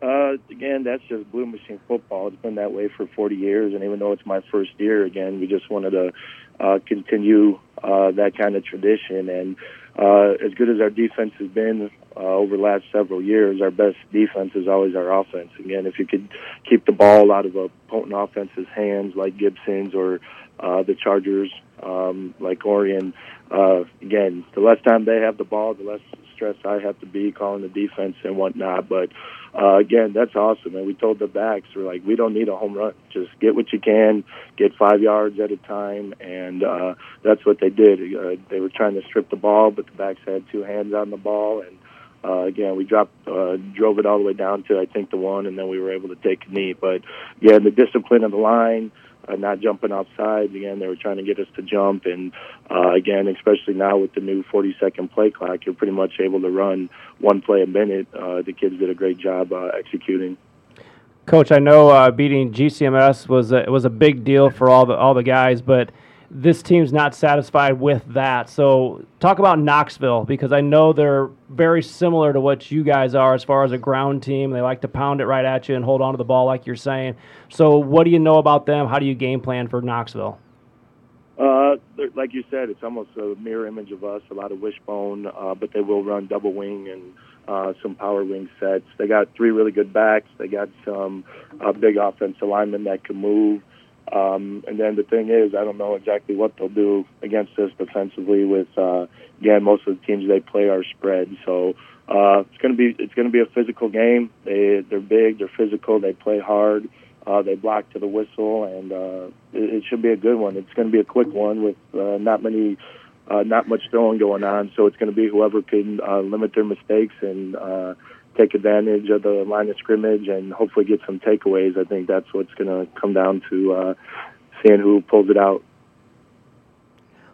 Uh, again, that's just blue machine football. It's been that way for 40 years, and even though it's my first year, again, we just wanted to uh, continue that kind of tradition. And uh, as good as our defense has been uh, over the last several years, our best defense is always our offense. Again, if you could keep the ball out of a potent offense's hands like Gibson's or uh, the Chargers, um, like Orion, uh, again, the less time they have the ball, the less stress I have to be calling the defense and whatnot. But uh, again, that's awesome. And we told the backs, we're like, we don't need a home run. Just get what you can, get five yards at a time, and uh, that's what they did. Uh, they were trying to strip the ball, but the backs had two hands on the ball, and uh, again, we dropped, uh, drove it all the way down to I think the one, and then we were able to take a knee. But again, the discipline of the line uh, not jumping offside. Again, they were trying to get us to jump, and uh, again, especially now with the new 40-second play clock, you're pretty much able to run one play a minute. Uh, the kids did a great job uh, executing. Coach, I know uh, beating GCMS was a, was a big deal for all the all the guys, but this team's not satisfied with that. So, talk about Knoxville because I know they're very similar to what you guys are as far as a ground team. They like to pound it right at you and hold on to the ball, like you're saying. So, what do you know about them? How do you game plan for Knoxville? Uh, like you said, it's almost a mirror image of us. A lot of wishbone, uh, but they will run double wing and uh, some power wing sets. They got three really good backs. They got some uh, big offensive linemen that can move. Um, and then the thing is, I don't know exactly what they'll do against us defensively. With uh, again, most of the teams they play are spread, so uh, it's going to be it's going to be a physical game. They they're big, they're physical, they play hard, uh, they block to the whistle, and uh, it, it should be a good one. It's going to be a quick one with uh, not many. Uh, not much throwing going on, so it's going to be whoever can uh, limit their mistakes and uh, take advantage of the line of scrimmage and hopefully get some takeaways. I think that's what's going to come down to uh, seeing who pulls it out.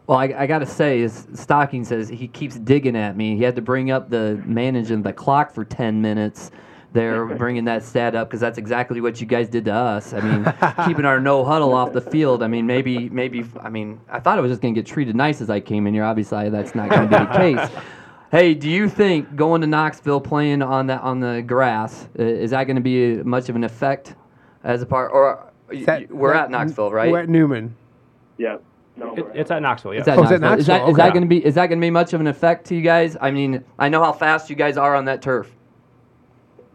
Well, I, I got to say, his stocking says he keeps digging at me. He had to bring up the managing the clock for 10 minutes. They're bringing that stat up because that's exactly what you guys did to us. I mean, keeping our no huddle off the field. I mean, maybe, maybe. I mean, I thought I was just going to get treated nice as I came in here. Obviously, that's not going to be the case. Hey, do you think going to Knoxville playing on the on the grass is that going to be much of an effect as a part? Or That- we're that- at Knoxville, right? We're at Newman. Yeah. No, It, it's at Knoxville. Yeah. Is that, Oh, is Knoxville? Is that, Knoxville? is that going to be is that going to be much of an effect to you guys? I mean, I know how fast you guys are on that turf.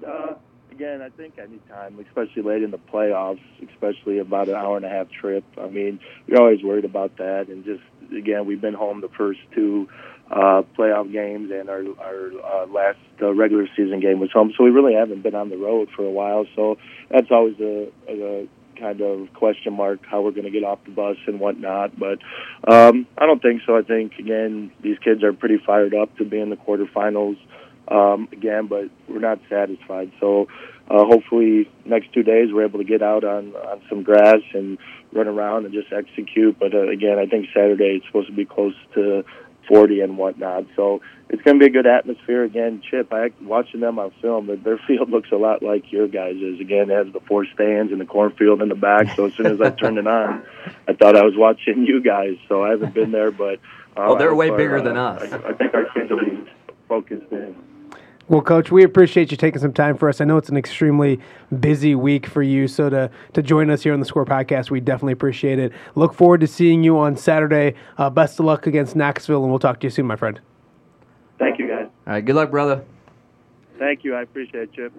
Uh, again, I think anytime, especially late in the playoffs, especially about an hour and a half trip. I mean, you're always worried about that, and just again, we've been home the first two uh, playoff games, and our our uh, last uh, regular season game was home, so we really haven't been on the road for a while. So that's always a, a kind of question mark how we're going to get off the bus and whatnot. But um, I don't think so. I think again, these kids are pretty fired up to be in the quarterfinals um, again, but we're not satisfied. So uh, hopefully next two days we're able to get out on on some grass and run around and just execute. But uh, again, I think Saturday it's supposed to be close to 40 and whatnot. So it's going to be a good atmosphere again. Chip, I watching them on film, but their field looks a lot like your guys' is. Again, it has the four stands and the cornfield in the back. So as soon as I turned it on, I thought I was watching you guys. So I haven't been there, but uh, Oh, they're way bigger uh, than us. I, I think our kids will be focused in. Well, Coach, we appreciate you taking some time for us. I know it's an extremely busy week for you, so to to join us here on the Score Podcast, we definitely appreciate it. Look forward to seeing you on Saturday. Uh, best of luck against Knoxville, and we'll talk to you soon, my friend. Thank you, guys. All right, good luck, brother. Thank you. I appreciate it, Chip.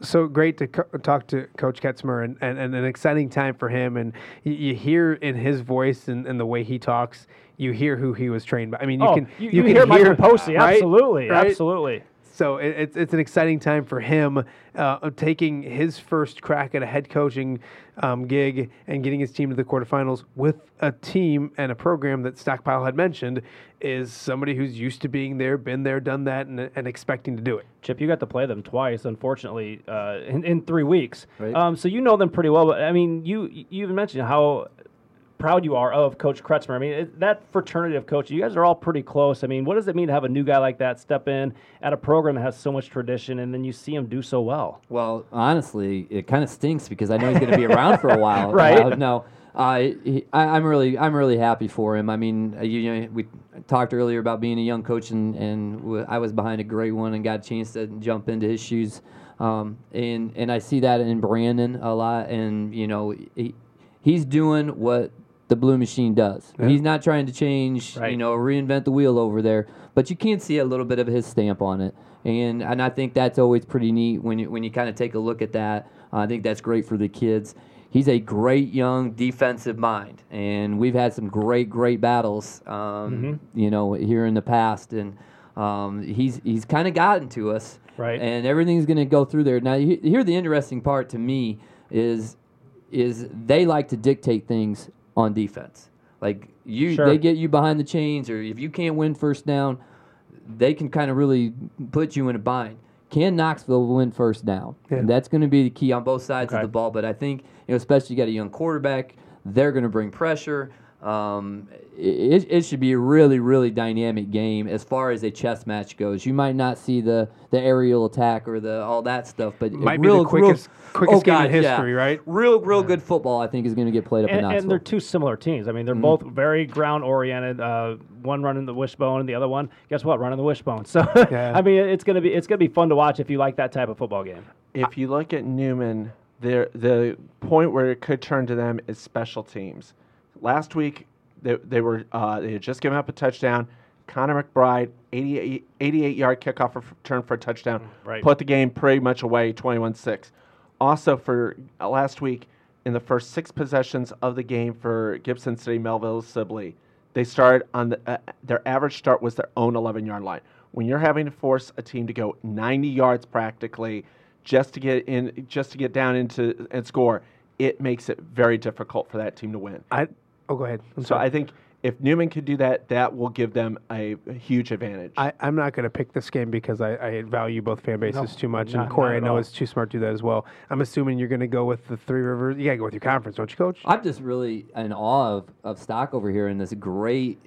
So great to co- talk to Coach Kretzmer and, and, and an exciting time for him. And you, you hear in his voice and, and the way he talks, you hear who he was trained by. I mean, you oh, can you, you, you can hear Michael Posey. right? Absolutely, Right? absolutely. So it, it's it's an exciting time for him, uh, taking his first crack at a head coaching um, gig and getting his team to the quarterfinals with a team and a program that Stockpile had mentioned is somebody who's used to being there, been there, done that, and, and expecting to do it. Chip, you got to play them twice, unfortunately, uh, in, in three weeks. Right. Um, so you know them pretty well. But I mean, you you even mentioned how proud you are of Coach Kretzmer. I mean, it, that fraternity of coaches, you guys are all pretty close. I mean, what does it mean to have a new guy like that step in at a program that has so much tradition, and then you see him do so well? Well, honestly, it kind of stinks because I know he's going to be around for a while. Right. Uh, no, uh, he, I, I'm really, I'm really happy for him. I mean, uh, you, you know, we talked earlier about being a young coach, and, and w- I was behind a great one and got a chance to jump into his shoes. Um, and and I see that in Brandon a lot, and you know, he, he's doing what the blue machine does. He's not trying to change, Right. you know, reinvent the wheel over there, but you can see a little bit of his stamp on it. And and I think that's always pretty neat when you when you kind of take a look at that. Uh, I think that's great for the kids. He's a great young defensive mind, and we've had some great great battles, um, you know, here in the past, and um, he's he's kind of gotten to us, Right. And everything's going to go through there. Now, here the interesting part to me is is they like to dictate things on defense. Like you, Sure. they get you behind the chains, or if you can't win first down, they can kind of really put you in a bind. Can Knoxville win first down? Yeah. And that's going to be the key on both sides Okay. of the ball. But I think, you know, especially you got a young quarterback, they're going to bring pressure. Um, it, it should be a really, really dynamic game as far as a chess match goes. You might not see the, the aerial attack or the all that stuff, but Might be the real, quickest- real, quickest oh game in God, yeah. history, right? Real, real good football. I think is going to get played up in And, Knoxville. and they're two similar teams. I mean, they're both very ground oriented. Uh, one running the wishbone, and the other one, guess what, running the wishbone. So, Yeah. I mean, it's gonna be it's gonna be fun to watch if you like that type of football game. if you look at Newman, there the point where it could turn to them is special teams. Last week, they, they were uh, they had just given up a touchdown. Connor McBride, 88, 88 yard kickoff return for a touchdown, right. put the game pretty much away, 21 6. Also, for last week, in the first six possessions of the game for Gibson City, Melvin Sibley, they started on the, uh, their average start was their own 11 yard line. When you're having to force a team to go 90 yards practically just to get in, just to get down into and score, it makes it very difficult for that team to win. I oh, go ahead. I'm So sorry. I think if Newman could do that, that will give them a, a huge advantage. I, I'm not going to pick this game because I, I value both fan bases too much, not- and Corey I know all. is too smart to do that as well. I'm assuming you're going to go with the Three Rivers. You got to go with your conference, don't you, Coach? I'm just really in awe of, of stock over here and this great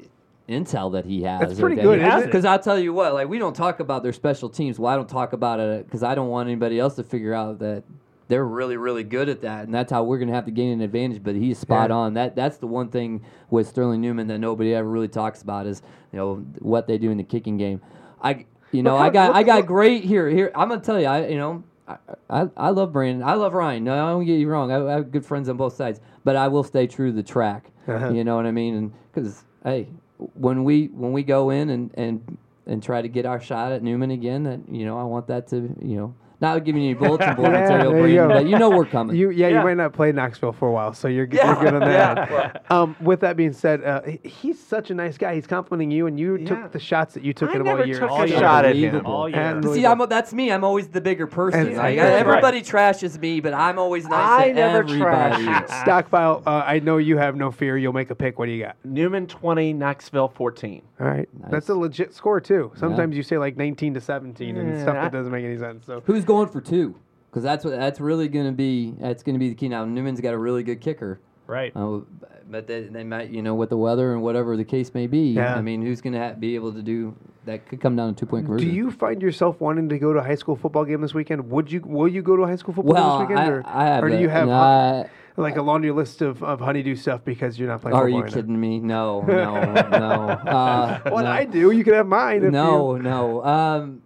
intel that he has. That's pretty that good, isn't it? Because I'll tell you what, like we don't talk about their special teams. Well, I don't talk about it because I don't want anybody else to figure out that they're really, really good at that, and that's how we're going to have to gain an advantage. But he's spot Yeah. on. That that's the one thing with Sterling Newman that nobody ever really talks about is you know what they do in the kicking game. I you know Look I got I got great here here. I'm gonna tell you I you know. I, I, I love Brandon. I love Ryan. No, I don't get you wrong. I, I have good friends on both sides, but I will stay true to the TRAC. Uh-huh. You know what I mean? And because hey, when we when we go in and and and try to get our shot at Newman again, that you know I want that to you know not giving you any bulletin board Yeah, material, there you but you know we're coming. You, yeah, Yeah. you might not play Knoxville for a while, so you're, g- you're good on that. Um, with that being said, uh, he's such a nice guy. He's complimenting you, and you Yeah. took the shots that you took I in him never all year. took All a year. shot at him. All year. See, I'm, that's me. I'm always the bigger person. And- Like, and- everybody trashes me, but I'm always nice I to never everybody. trash. Stockpile, uh, I know you have no fear. You'll make a pick. What do you got? Newman 20, Knoxville 14. All right, that's a legit score too. Sometimes you say like 19 to 17 and Yeah, stuff that doesn't make any sense. So Who's going for two? Because that's what that's really going to be. That's going to be the key. Now Newman's got a really good kicker. Right. Uh, but they, they might, you know, with the weather and whatever the case may be. Yeah. I mean, who's going to ha- be able to do that? Could come down to two point conversion. Do you find yourself wanting to go to a high school football game this weekend? Would you? Will you go to a high school football Well, game this weekend, I, or, I have. or do a- you have no, I- like a laundry list of, of honeydew stuff because you're not playing? are football you right kidding me? No, no, no. Uh, What no. I do, you can have mine. If no, You, no. Um,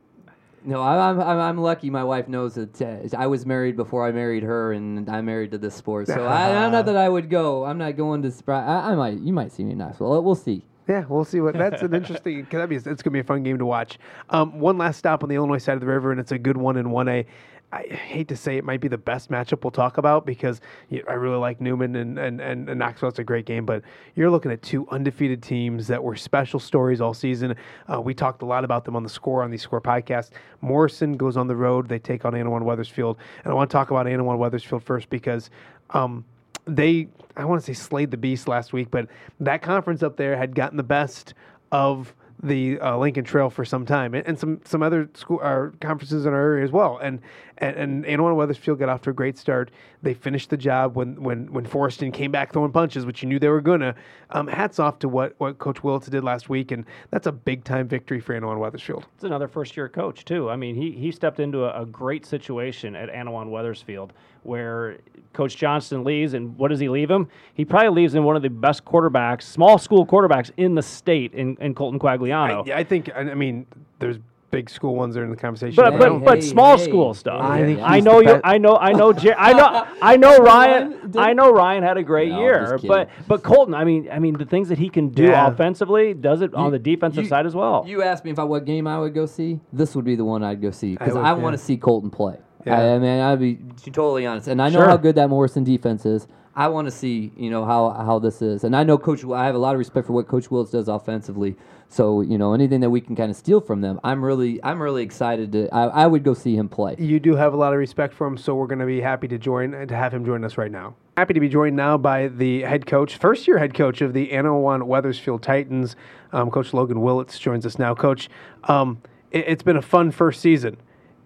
no, I'm, I'm, I'm lucky. My wife knows that uh, I was married before I married her, and I'm married to this sport. So I, I not that I would go. I'm not going to. Spri- I, I might. You might see me in Knoxville. We'll see. Yeah, we'll see what. That's an interesting. Cause that'd be, it's gonna be a fun game to watch. Um, one last stop on the Illinois side of the river, and it's a good one in one A. I hate to say it might be the best matchup we'll talk about because I really like Newman and, and, and, and Knoxville. It's a great game, but you're looking at two undefeated teams that were special stories all season. Uh, we talked a lot about them on the score on the score podcast. Morrison goes on the road. They take on Annawan Wethersfield. And I want to talk about Annawan Wethersfield first because um, they I want to say slayed the beast last week, but that conference up there had gotten the best of the uh, Lincoln Trail for some time, and, and some some other school or conferences in our area as well. And and and Annawan Wethersfield got off to a great start. They finished the job when when when Forreston came back throwing punches, which you knew they were gonna. Um, hats off to what what Coach Willits did last week, and that's a big time victory for Annawan Wethersfield. It's another first year coach too. I mean, he he stepped into a, a great situation at Annawan Wethersfield where Coach Johnston leaves, and what does he leave him? He probably leaves him one of the best quarterbacks, small school quarterbacks in the state, in, in Colton Quagliano. I, I think I, I mean there's big school ones are in the conversation. But but, don't- but hey, small hey. school stuff. I think I know you. I know. I know. Jer- I know. I know Ryan. I know Ryan had a great No, year, but but Colton. I mean, I mean the things that he can do Yeah. offensively does it on the defensive you- side as well. You asked me if I what game I would go see. This would be the one I'd go see because would, I, yeah. want to see Colton play. Yeah. I, I mean, I'd be totally honest, and I know Sure. how good that Morrison defense is. I want to see, you know, how how this is, and I know Coach. I have a lot of respect for what Coach Willits does offensively. So you know, anything that we can kind of steal from them, I'm really, I'm really excited to. I, I would go see him play. you do have a lot of respect for him, so we're going to be happy to join to have him join us right now. Happy to be joined now by the head coach, first year head coach of the Annawan Wethersfield Titans. Um, coach Logan Willits joins us now. Coach, um, it, it's been a fun first season.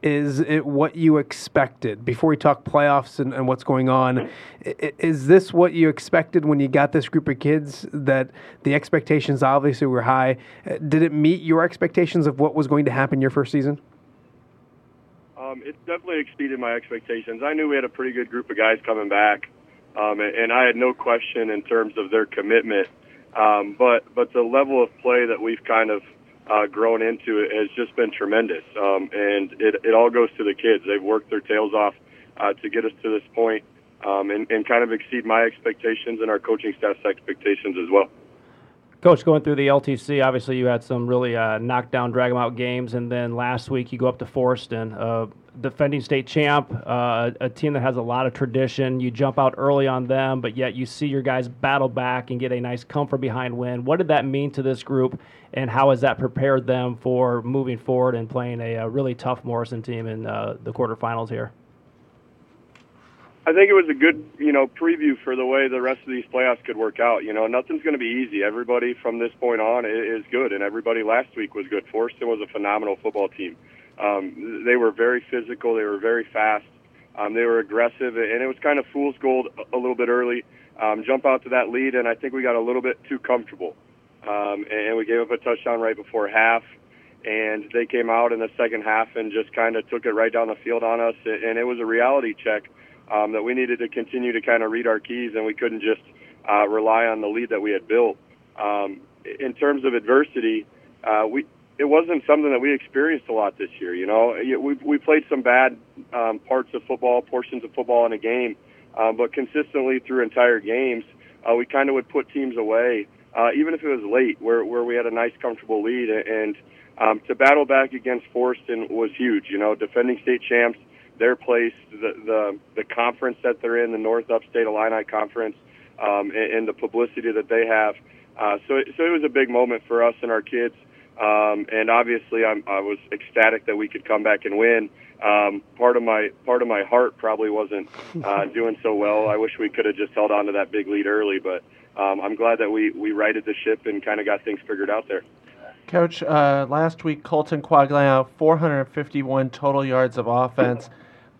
Is it what you expected? Before we talk playoffs and, and what's going on, is this what you expected when you got this group of kids? That the expectations obviously were high. Uh, Did it meet your expectations of what was going to happen your first season? Um, it definitely exceeded my expectations. I knew we had a pretty good group of guys coming back, um, and, and I had no question in terms of their commitment. Um, but but the level of play that we've kind of uh, grown into it has just been tremendous, um, and it, it all goes to the kids. They've worked their tails off uh, to get us to this point, um, and, and kind of exceed my expectations and our coaching staff's expectations as well. Coach, going through the LTC, obviously you had some really uh, knockdown, drag 'em out games, and then last week you go up to Forreston, uh, defending state champ, uh, a team that has a lot of tradition. You jump out early on them, but yet you see your guys battle back and get a nice come from behind win. What did that mean to this group, and how has that prepared them for moving forward and playing a, uh really tough Morrison team in uh, the quarterfinals here? I think it was a good, you know, preview for the way the rest of these playoffs could work out. You know, nothing's going to be easy. Everybody from this point on is good, and everybody last week was good. Forreston was a phenomenal football team. Um, they were very physical. They were very fast. Um, they were aggressive, and it was kind of fool's gold a- a little bit early. Um, jump out to that lead, and I think we got a little bit too comfortable. um, and we gave up a touchdown right before half. And they came out in the second half and just kind of took it right down the field on us, and it was a reality check um, that we needed to continue to kind of read our keys, and we couldn't just uh, rely on the lead that we had built. Um, in terms of adversity, uh, we it wasn't something that we experienced a lot this year. You know, we we played some bad um, parts of football, portions of football in a game, uh, but consistently through entire games, uh, we kind of would put teams away, uh, even if it was late, where where we had a nice, comfortable lead. And um, to battle back against Forreston was huge. You know, defending state champs, their place, the the the conference that they're in, the North Upstate Illini Conference, um, and, and the publicity that they have. Uh, so it, so it was a big moment for us and our kids. Um, and obviously, I'm, I was ecstatic that we could come back and win. Um, part of my part of my heart probably wasn't uh, doing so well. I wish we could have just held on to that big lead early, but um, I'm glad that we we righted the ship and kind of got things figured out there. Coach, uh, last week Colton Quagliano, 451 total yards of offense,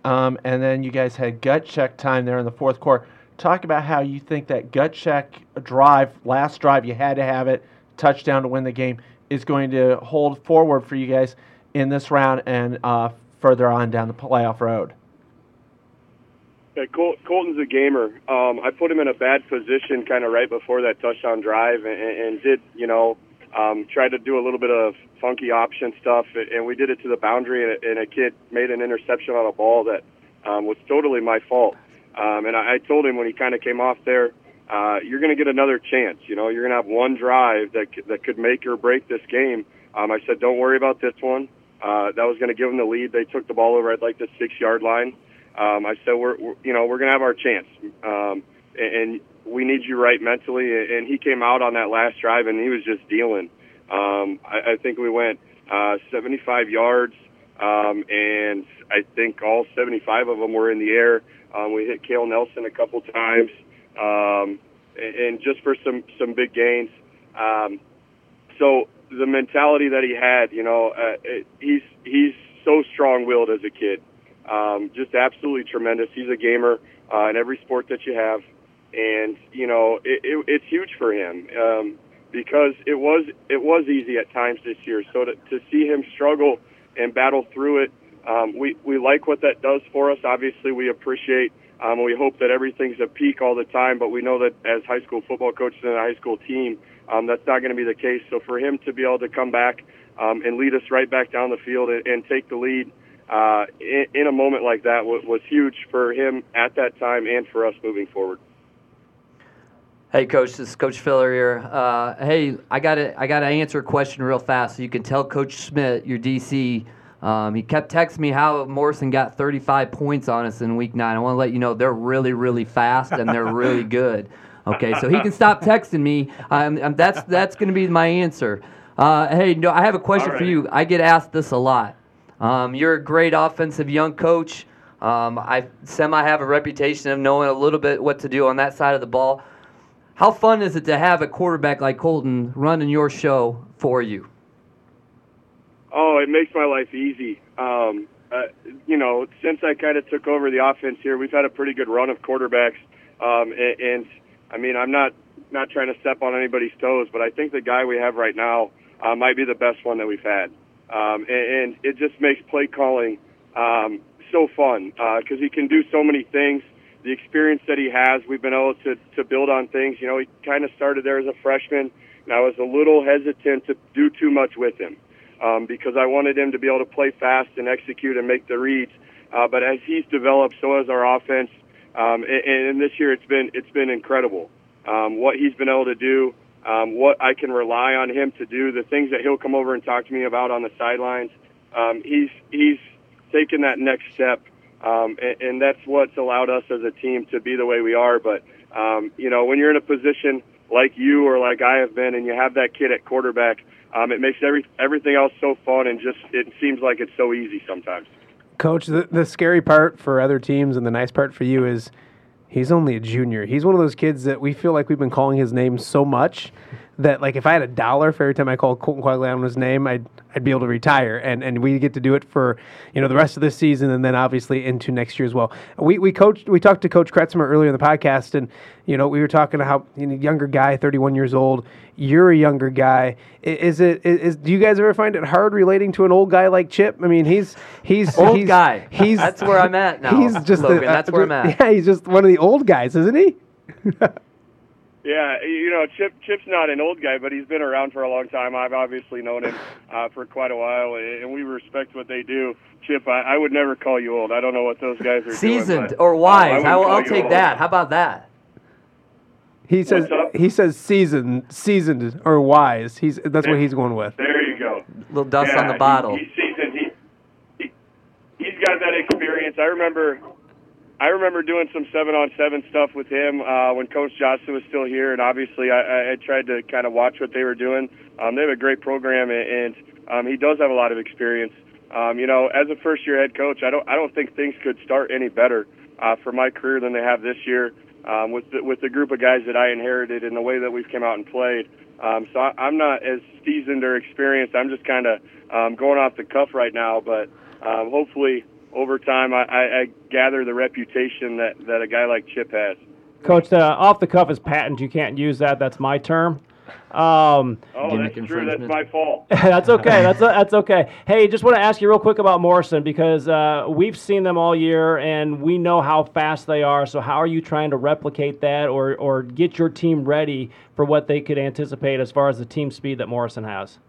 um, and then you guys had gut check time there in the fourth quarter. Talk about how you think that gut check drive, last drive, you had to have it, touchdown to win the game is going to hold forward for you guys in this round and uh, further on down the playoff road? Yeah, Col- Colton's a gamer. Um, I put him in a bad position kind of right before that touchdown drive and, and did, you know, um, tried to do a little bit of funky option stuff, and we did it to the boundary, and a, and a kid made an interception on a ball that um, was totally my fault. Um, and I, I told him when he kind of came off there, uh, you're going to get another chance. You know, you're going to have one drive that that could make or break this game. Um, I said, don't worry about this one. Uh, that was going to give them the lead. They took the ball over at like the six yard line. Um, I said, we're, we're you know we're going to have our chance, um, and, and we need you right mentally. And he came out on that last drive and he was just dealing. Um, I, I think we went uh, 75 yards, um, and I think all 75 of them were in the air. Um, we hit Kale Nelson a couple times um, and, just for some some big gains. Um, so the mentality that he had, you know, uh, it, he's he's so strong-willed as a kid, um, just absolutely tremendous. He's a gamer uh, in every sport that you have, and you know, it, it, it's huge for him um, because it was it was easy at times this year. So to, to see him struggle and battle through it, um, we we like what that does for us. Obviously, we appreciate um, we hope that everything's a peak all the time, but we know that as high school football coaches and a high school team, um, that's not going to be the case. So for him to be able to come back um, and lead us right back down the field and, and take the lead uh, in, in a moment like that was, was huge for him at that time and for us moving forward. Hey, Coach, this is Coach Filler here. Uh, hey, I got to I got to answer a question real fast so you can tell Coach Schmidt, your DC, um, he kept texting me how Morrison got 35 points on us in week nine. I want to let you know they're really, really fast and they're really good. Okay, so he can stop texting me. Um, that's that's going to be my answer. Uh, hey, no, I have a question right. for you. I get asked this a lot. Um, you're a great offensive young coach. Um, I semi have a reputation of knowing a little bit what to do on that side of the ball. How fun is it to have a quarterback like Colton running your show for you? Oh, it makes my life easy. Um, uh, you know, since I kind of took over the offense here, we've had a pretty good run of quarterbacks. Um, and, and I mean, I'm not not trying to step on anybody's toes, but I think the guy we have right now uh, might be the best one that we've had. Um, and, and it just makes play calling um, so fun because uh, he can do so many things. The experience that he has, we've been able to to build on things. You know, he kind of started there as a freshman, and I was a little hesitant to do too much with him um, because I wanted him to be able to play fast and execute and make the reads. Uh, but as he's developed, so has our offense. Um, and, and this year, it's been it's been incredible. Um, what he's been able to do, um, what I can rely on him to do, the things that he'll come over and talk to me about on the sidelines. Um, he's he's taken that next step, um, and, and that's what's allowed us as a team to be the way we are. But um, you know, when you're in a position like you or like I have been, and you have that kid at quarterback um, it makes every everything else so fun and just it seems like it's so easy sometimes. Coach, the, the scary part for other teams and the nice part for you is he's only a junior. He's one of those kids that we feel like we've been calling his name so much that like if I had a dollar for every time I called Colton Quagliano's name, I'd I'd be able to retire, and and we get to do it for you know the rest of this season, and then obviously into next year as well. We we coached we talked to Coach Kretzmer earlier in the podcast, and you know we were talking how you know, younger guy, 31 years old. You're a younger guy. Is it is do you guys ever find it hard relating to an old guy like Chip? I mean, he's he's Old he's, guy. He's That's where I'm at now, He's just Logan. a- That's where I'm at. Yeah, he's just one of the old guys, isn't he? Yeah, you know, Chip Chip's not an old guy, but he's been around for a long time. I've obviously known him uh, for quite a while, and we respect what they do. Chip, I, I would never call you old. I don't know what those guys are doing. Seasoned but, or uh, I wise. wouldn't I will, I'll take old. that. How about that? He says he says seasoned, seasoned or wise. He's that's what he's going with. There you go. little dust yeah, on the he- bottle. he's seasoned. He, he he's got that experience. I remember. I remember doing some seven on seven stuff with him uh, when Coach Johnson was still here, and obviously I, I, tried to kind of watch what they were doing. Um, they have a great program, and, and um, he does have a lot of experience. Um, you know, as a first year head coach, I don't I don't think things could start any better uh, for my career than they have this year um, with the, with the group of guys that I inherited and the way that we've come out and played. Um, so I, I'm not as seasoned or experienced. I'm just kind of um, going off the cuff right now, but um, hopefully over time I, I, I gather the reputation that, that a guy like Chip has. Coach, the off the cuff is patent. You can't use that. That's my term. Um, Oh, that's true. That's my fault. that's okay. That's that's okay. Hey, just want to ask you real quick about Morrison because uh, we've seen them all year and we know how fast they are. So how are you trying to replicate that or or get your team ready for what they could anticipate as far as the team speed that Morrison has?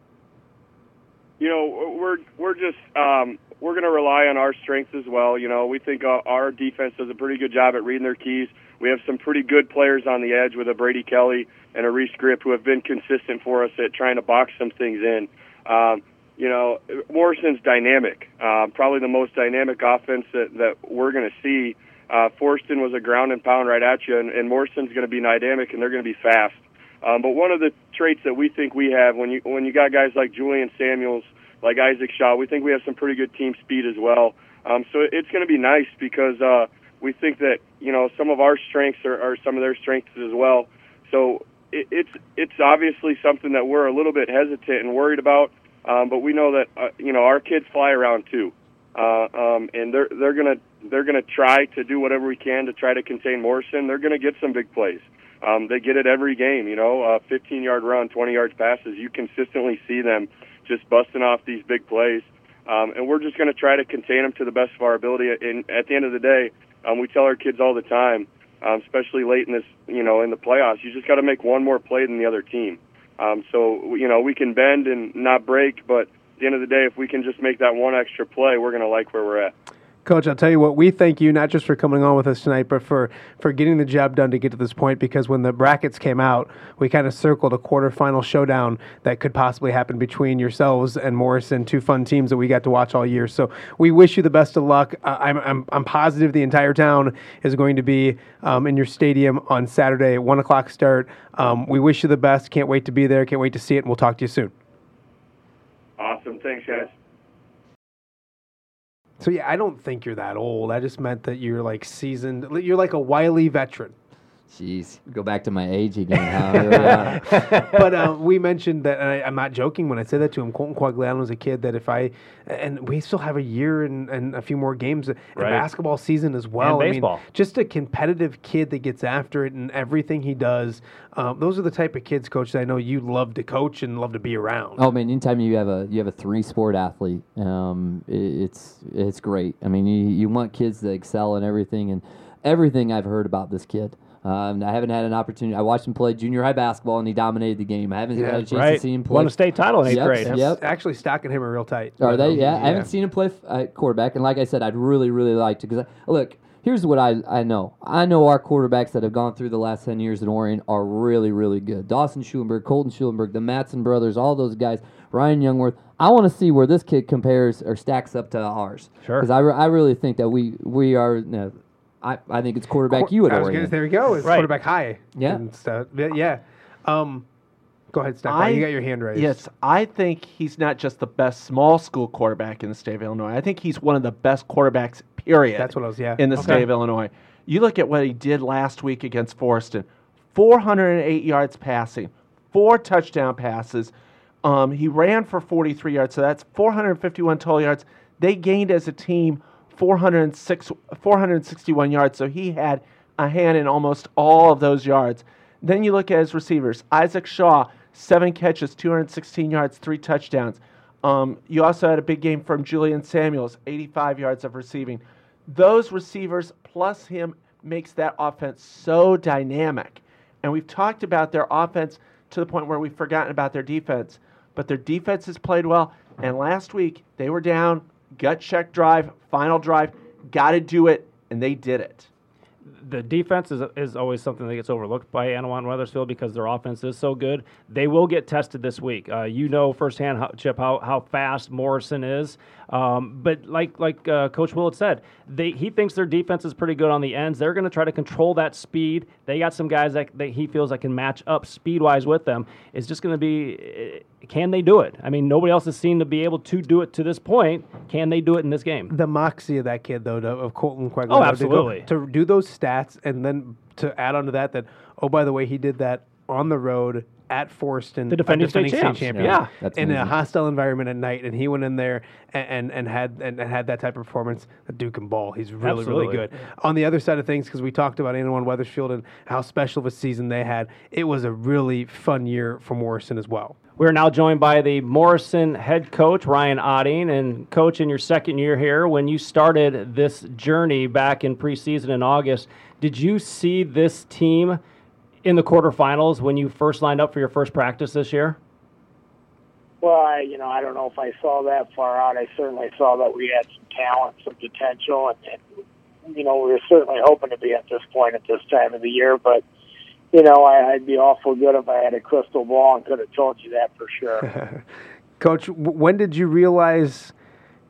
you know, we're we're just um, we're going to rely on our strengths as well. You know, we think our defense does a pretty good job at reading their keys. We have some pretty good players on the edge with a Brady Kelly and a Reese Grip who have been consistent for us at trying to box some things in. Um, you know, Morrison's dynamic, uh, probably the most dynamic offense that, that we're going to see. Uh, Forreston was a ground and pound right at you, and, and Morrison's going to be dynamic, and they're going to be fast. Um, but one of the traits that we think we have when you when you got guys like Julian Samuels, like Isaac Shaw, we think we have some pretty good team speed as well. Um, so it's going to be nice because uh, we think that you know some of our strengths are, are some of their strengths as well. So it, it's it's obviously something that we're a little bit hesitant and worried about. Um, but we know that uh, you know our kids fly around too, uh, um, and they're they're gonna they're gonna try to do whatever we can to try to contain Morrison. They're gonna get some big plays. Um, they get it every game, you know, uh, 15 yard run, 20 yards passes. You consistently see them just busting off these big plays. Um, and we're just going to try to contain them to the best of our ability. And at the end of the day, um, we tell our kids all the time, um, especially late in this, you know, in the playoffs, you just got to make one more play than the other team. Um, so, you know, we can bend and not break, but at the end of the day, if we can just make that one extra play, we're going to like where we're at. Coach, I'll tell you what, we thank you not just for coming on with us tonight, but for, for getting the job done to get to this point because when the brackets came out, we kind of circled a quarterfinal showdown that could possibly happen between yourselves and Morrison, two fun teams that we got to watch all year. So we wish you the best of luck. I'm, I'm, I'm positive the entire town is going to be um, in your stadium on Saturday at 1 o'clock start. Um, we wish you the best. Can't wait to be there. Can't wait to see it, and we'll talk to you soon. Awesome. Thanks, guys. So yeah, I don't think you're that old. I just meant that you're like seasoned. You're like a wily veteran. Jeez, go back to my age again. How here but uh, we mentioned that, and I, I'm not joking when I say that to him. Colton Quagliano was a kid that if I, and we still have a year and, and a few more games, and basketball season as well. I baseball. mean, just a competitive kid that gets after it and everything he does. Um, those are the type of kids, coach, that I know you love to coach and love to be around. Oh man, anytime you have a you have a three sport athlete, um, i it's it's great. I mean, you, you want kids to excel in everything and everything I've heard about this kid. Um, I haven't had an opportunity. I watched him play junior high basketball and he dominated the game. I haven't Yeah, had a chance right. to see him play. Won a state title in eighth Yep, grade. Yep. Actually, Stock and him real tight. Are they? Um, Yeah, I haven't seen him play f- at quarterback, and like I said, I'd really, really like to. Because look, here's what I I know. I know our quarterbacks that have gone through the last ten years in Orion are really, really good. Dawson Schulenberg, Colton Schulenberg, the Matson brothers, all those guys. Ryan Youngworth. I want to see where this kid compares or stacks up to ours. Sure. Because I, re- I really think that we we are. You know, I I think it's quarterback you at I was Orion. gonna, there we go. It's Right. quarterback high. Yeah. And stuff. Yeah. yeah. Um, go ahead, Stock. I- you got your hand raised. Yes, I think he's not just the best small school quarterback in the state of Illinois. I think he's one of the best quarterbacks, period. That's what I was- yeah. In the Okay. state of Illinois. You look at what he did last week against Forreston 408 yards passing, four touchdown passes. Um, he ran for 43 yards, so that's 451 total yards. They gained as a team 406, 461 yards, so he had a hand in almost all of those yards. Then you look at his receivers Isaac Shaw, seven catches, 216 yards, three touchdowns. Um, you also had a big game from Julian Samuels, 85 yards of receiving. Those receivers plus him makes that offense so dynamic. And we've talked about their offense to the point where we've forgotten about their defense. But their defense has played well. And last week, they were down, gut check drive, final drive, got to do it, and they did it the defense is, is always something that gets overlooked by Annawan Wethersfield because their offense is so good. They will get tested this week. Uh, you know firsthand, how, Chip, how, how fast Morrison is. Um, but like like uh, Coach Willits said, they, he thinks their defense is pretty good on the ends. They're going to try to control that speed. They got some guys that, that he feels that can match up speed wise with them. It's just going to be eh, can they do it? I mean, nobody else has seemed to be able to do it to this point. Can they do it in this game? The moxie of that kid, though, of Colton Quagliano. Oh, absolutely. To, go, to do those stats and then to add on to that, that, oh, by the way, he did that on the road at Forreston, the defending, defending state, state champion, yeah, yeah. in amazing. a hostile environment at night, and he went in there and and, and had and, and, had that type of performance. The Duke and ball, he's really Absolutely. really good. On the other side of things, because we talked about Annawan Wethersfield and how special of a season they had, it was a really fun year for Morrison as well. We're now joined by the Morrison head coach, Ryan Otting. And, coach, in your second year here, when you started this journey back in preseason in August, did you see this team in the quarterfinals when you first lined up for your first practice this year? Well, I, you know, I don't know if I saw that far out. I certainly saw that we had some talent, some potential, and, and you know, we were certainly hoping to be at this point at this time of the year. But you know, I, I'd be awful good if I had a crystal ball and could have told you that for sure. Coach, when did you realize?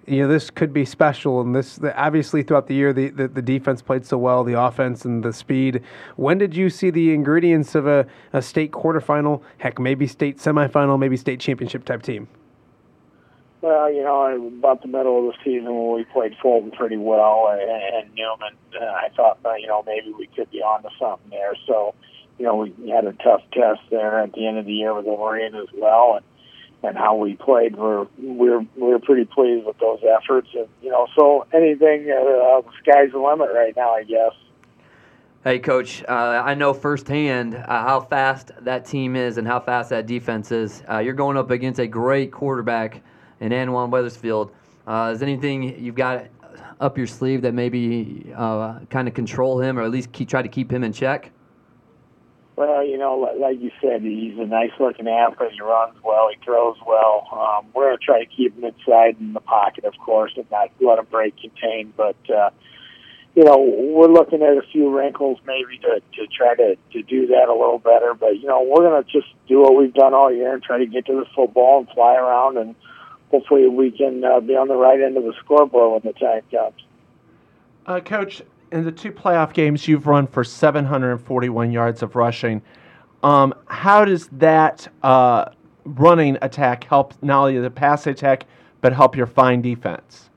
you know this could be special and this the, obviously throughout the year the, the, the, defense played so well the offense and the speed when did you see the ingredients of a, a state quarterfinal heck maybe state semifinal maybe state championship type team well you know about the middle of the season when we played fulton pretty well and, and newman uh, i thought uh, you know maybe we could be on to something there so you know we had a tough test there at the end of the year with the as well and and how we played. We're we're we're pretty pleased with those efforts, and you know, so anything, uh, the sky's the limit right now, I guess. Hey, coach, uh, I know firsthand uh, how fast that team is and how fast that defense is. Uh, you're going up against a great quarterback in Annawan Wethersfield. Uh, is anything you've got up your sleeve that maybe uh, kind of control him or at least keep, try to keep him in check? Well, you know, like you said, he's a nice looking athlete. He runs well. He throws well. Um, we're going to try to keep him inside in the pocket, of course, and not let him break contain. But, uh, you know, we're looking at a few wrinkles maybe to, to try to, to do that a little better. But, you know, we're going to just do what we've done all year and try to get to the football and fly around. And hopefully we can uh, be on the right end of the scoreboard when the time comes. Uh, Coach, in the two playoff games, you've run for 741 yards of rushing. Um, how does that uh, running attack help not only the pass attack, but help your fine defense?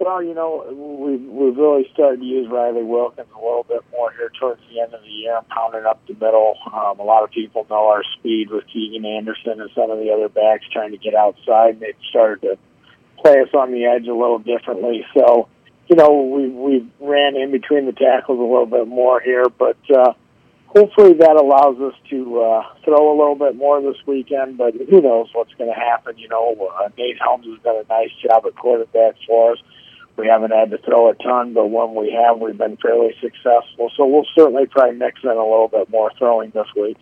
Well, you know, we've, we've really started to use Riley Wilkins a little bit more here towards the end of the year, pounding up the middle. Um, a lot of people know our speed with Keegan Anderson and some of the other backs trying to get outside. They've started to play us on the edge a little differently. So, you know, we we ran in between the tackles a little bit more here, but uh, hopefully that allows us to uh, throw a little bit more this weekend. But who knows what's going to happen? You know, uh, Nate Helms has done a nice job at quarterback for us. We haven't had to throw a ton, but when we have, we've been fairly successful. So we'll certainly try and mix in a little bit more throwing this week.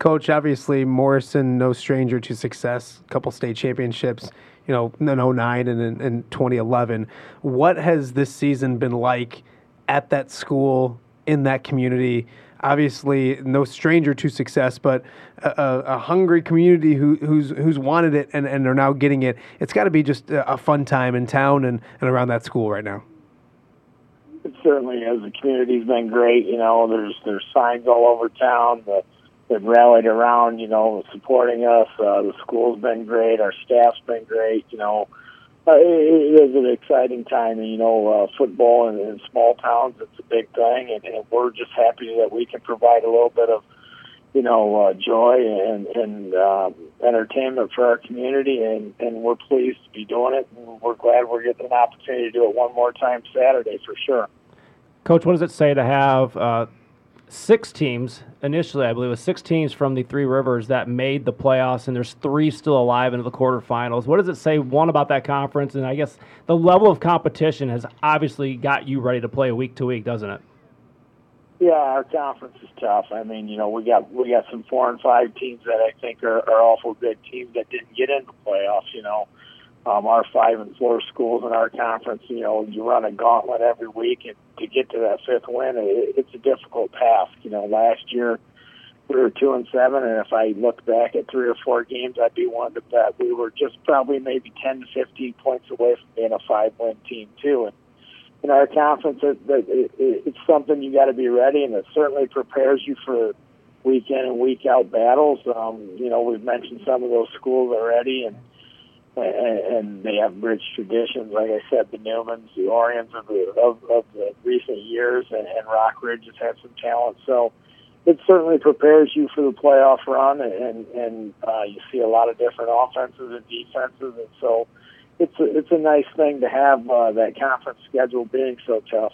Coach, obviously Morrison, no stranger to success. A couple state championships you know, in 09 and in, in 2011. What has this season been like at that school, in that community? Obviously, no stranger to success, but a, a hungry community who, who's who's wanted it and, and are now getting it. It's got to be just a, fun time in town and, and around that school right now. It certainly is. The community's been great. You know, there's there's signs all over town. The that rallied around, you know, supporting us. Uh, the school's been great. Our staff's been great. You know, uh, it, it is an exciting time. And, you know, uh, football in, in small towns, it's a big thing. And, and we're just happy that we can provide a little bit of, you know, uh, joy and and uh, entertainment for our community, and and we're pleased to be doing it, and we're glad we're getting an opportunity to do it one more time Saturday for sure. Coach, what does it say to have uh, six teams initially? I believe it was six teams from the Three Rivers that made the playoffs, and there's three still alive into the quarterfinals. What does it say one about that conference, and I guess the level of competition has obviously got you ready to play week to week, doesn't it? Yeah, our conference is tough. I mean, you know, we got we got some four and five teams that I think are, are awful good teams that didn't get into playoffs. You know, um, our five and four schools in our conference. You know, you run a gauntlet every week, and to get to that fifth win, it, it's a difficult task. You know, last year we were two and seven, and if I look back at three or four games, I'd be one to bet we were just probably maybe ten to fifteen points away from being a five win team too. And in our conference, it, it, it, it's something you got to be ready, and it certainly prepares you for week in and week out battles. Um, you know, we've mentioned some of those schools already, and and, they have rich traditions. Like I said, the Newmans, the Orions of the of, of the recent years, and, and Rockridge has had some talent. So it certainly prepares you for the playoff run, and and uh, you see a lot of different offenses and defenses, and so it's a, it's a nice thing to have uh, that conference schedule being so tough.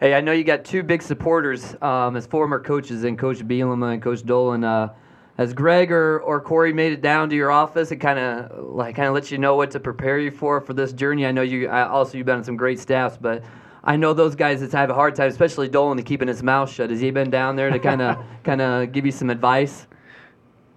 Hey, I know you got two big supporters um, as former coaches, and Coach Bielema and Coach Dolan. Uh, has Greg or, or Corey made it down to your office and kind of like kind of let you know what to prepare you for for this journey? I know you I also you've been on some great staffs, but I know those guys that have a hard time, especially Dolan, to keeping his mouth shut. Has he been down there to kind of kind of give you some advice?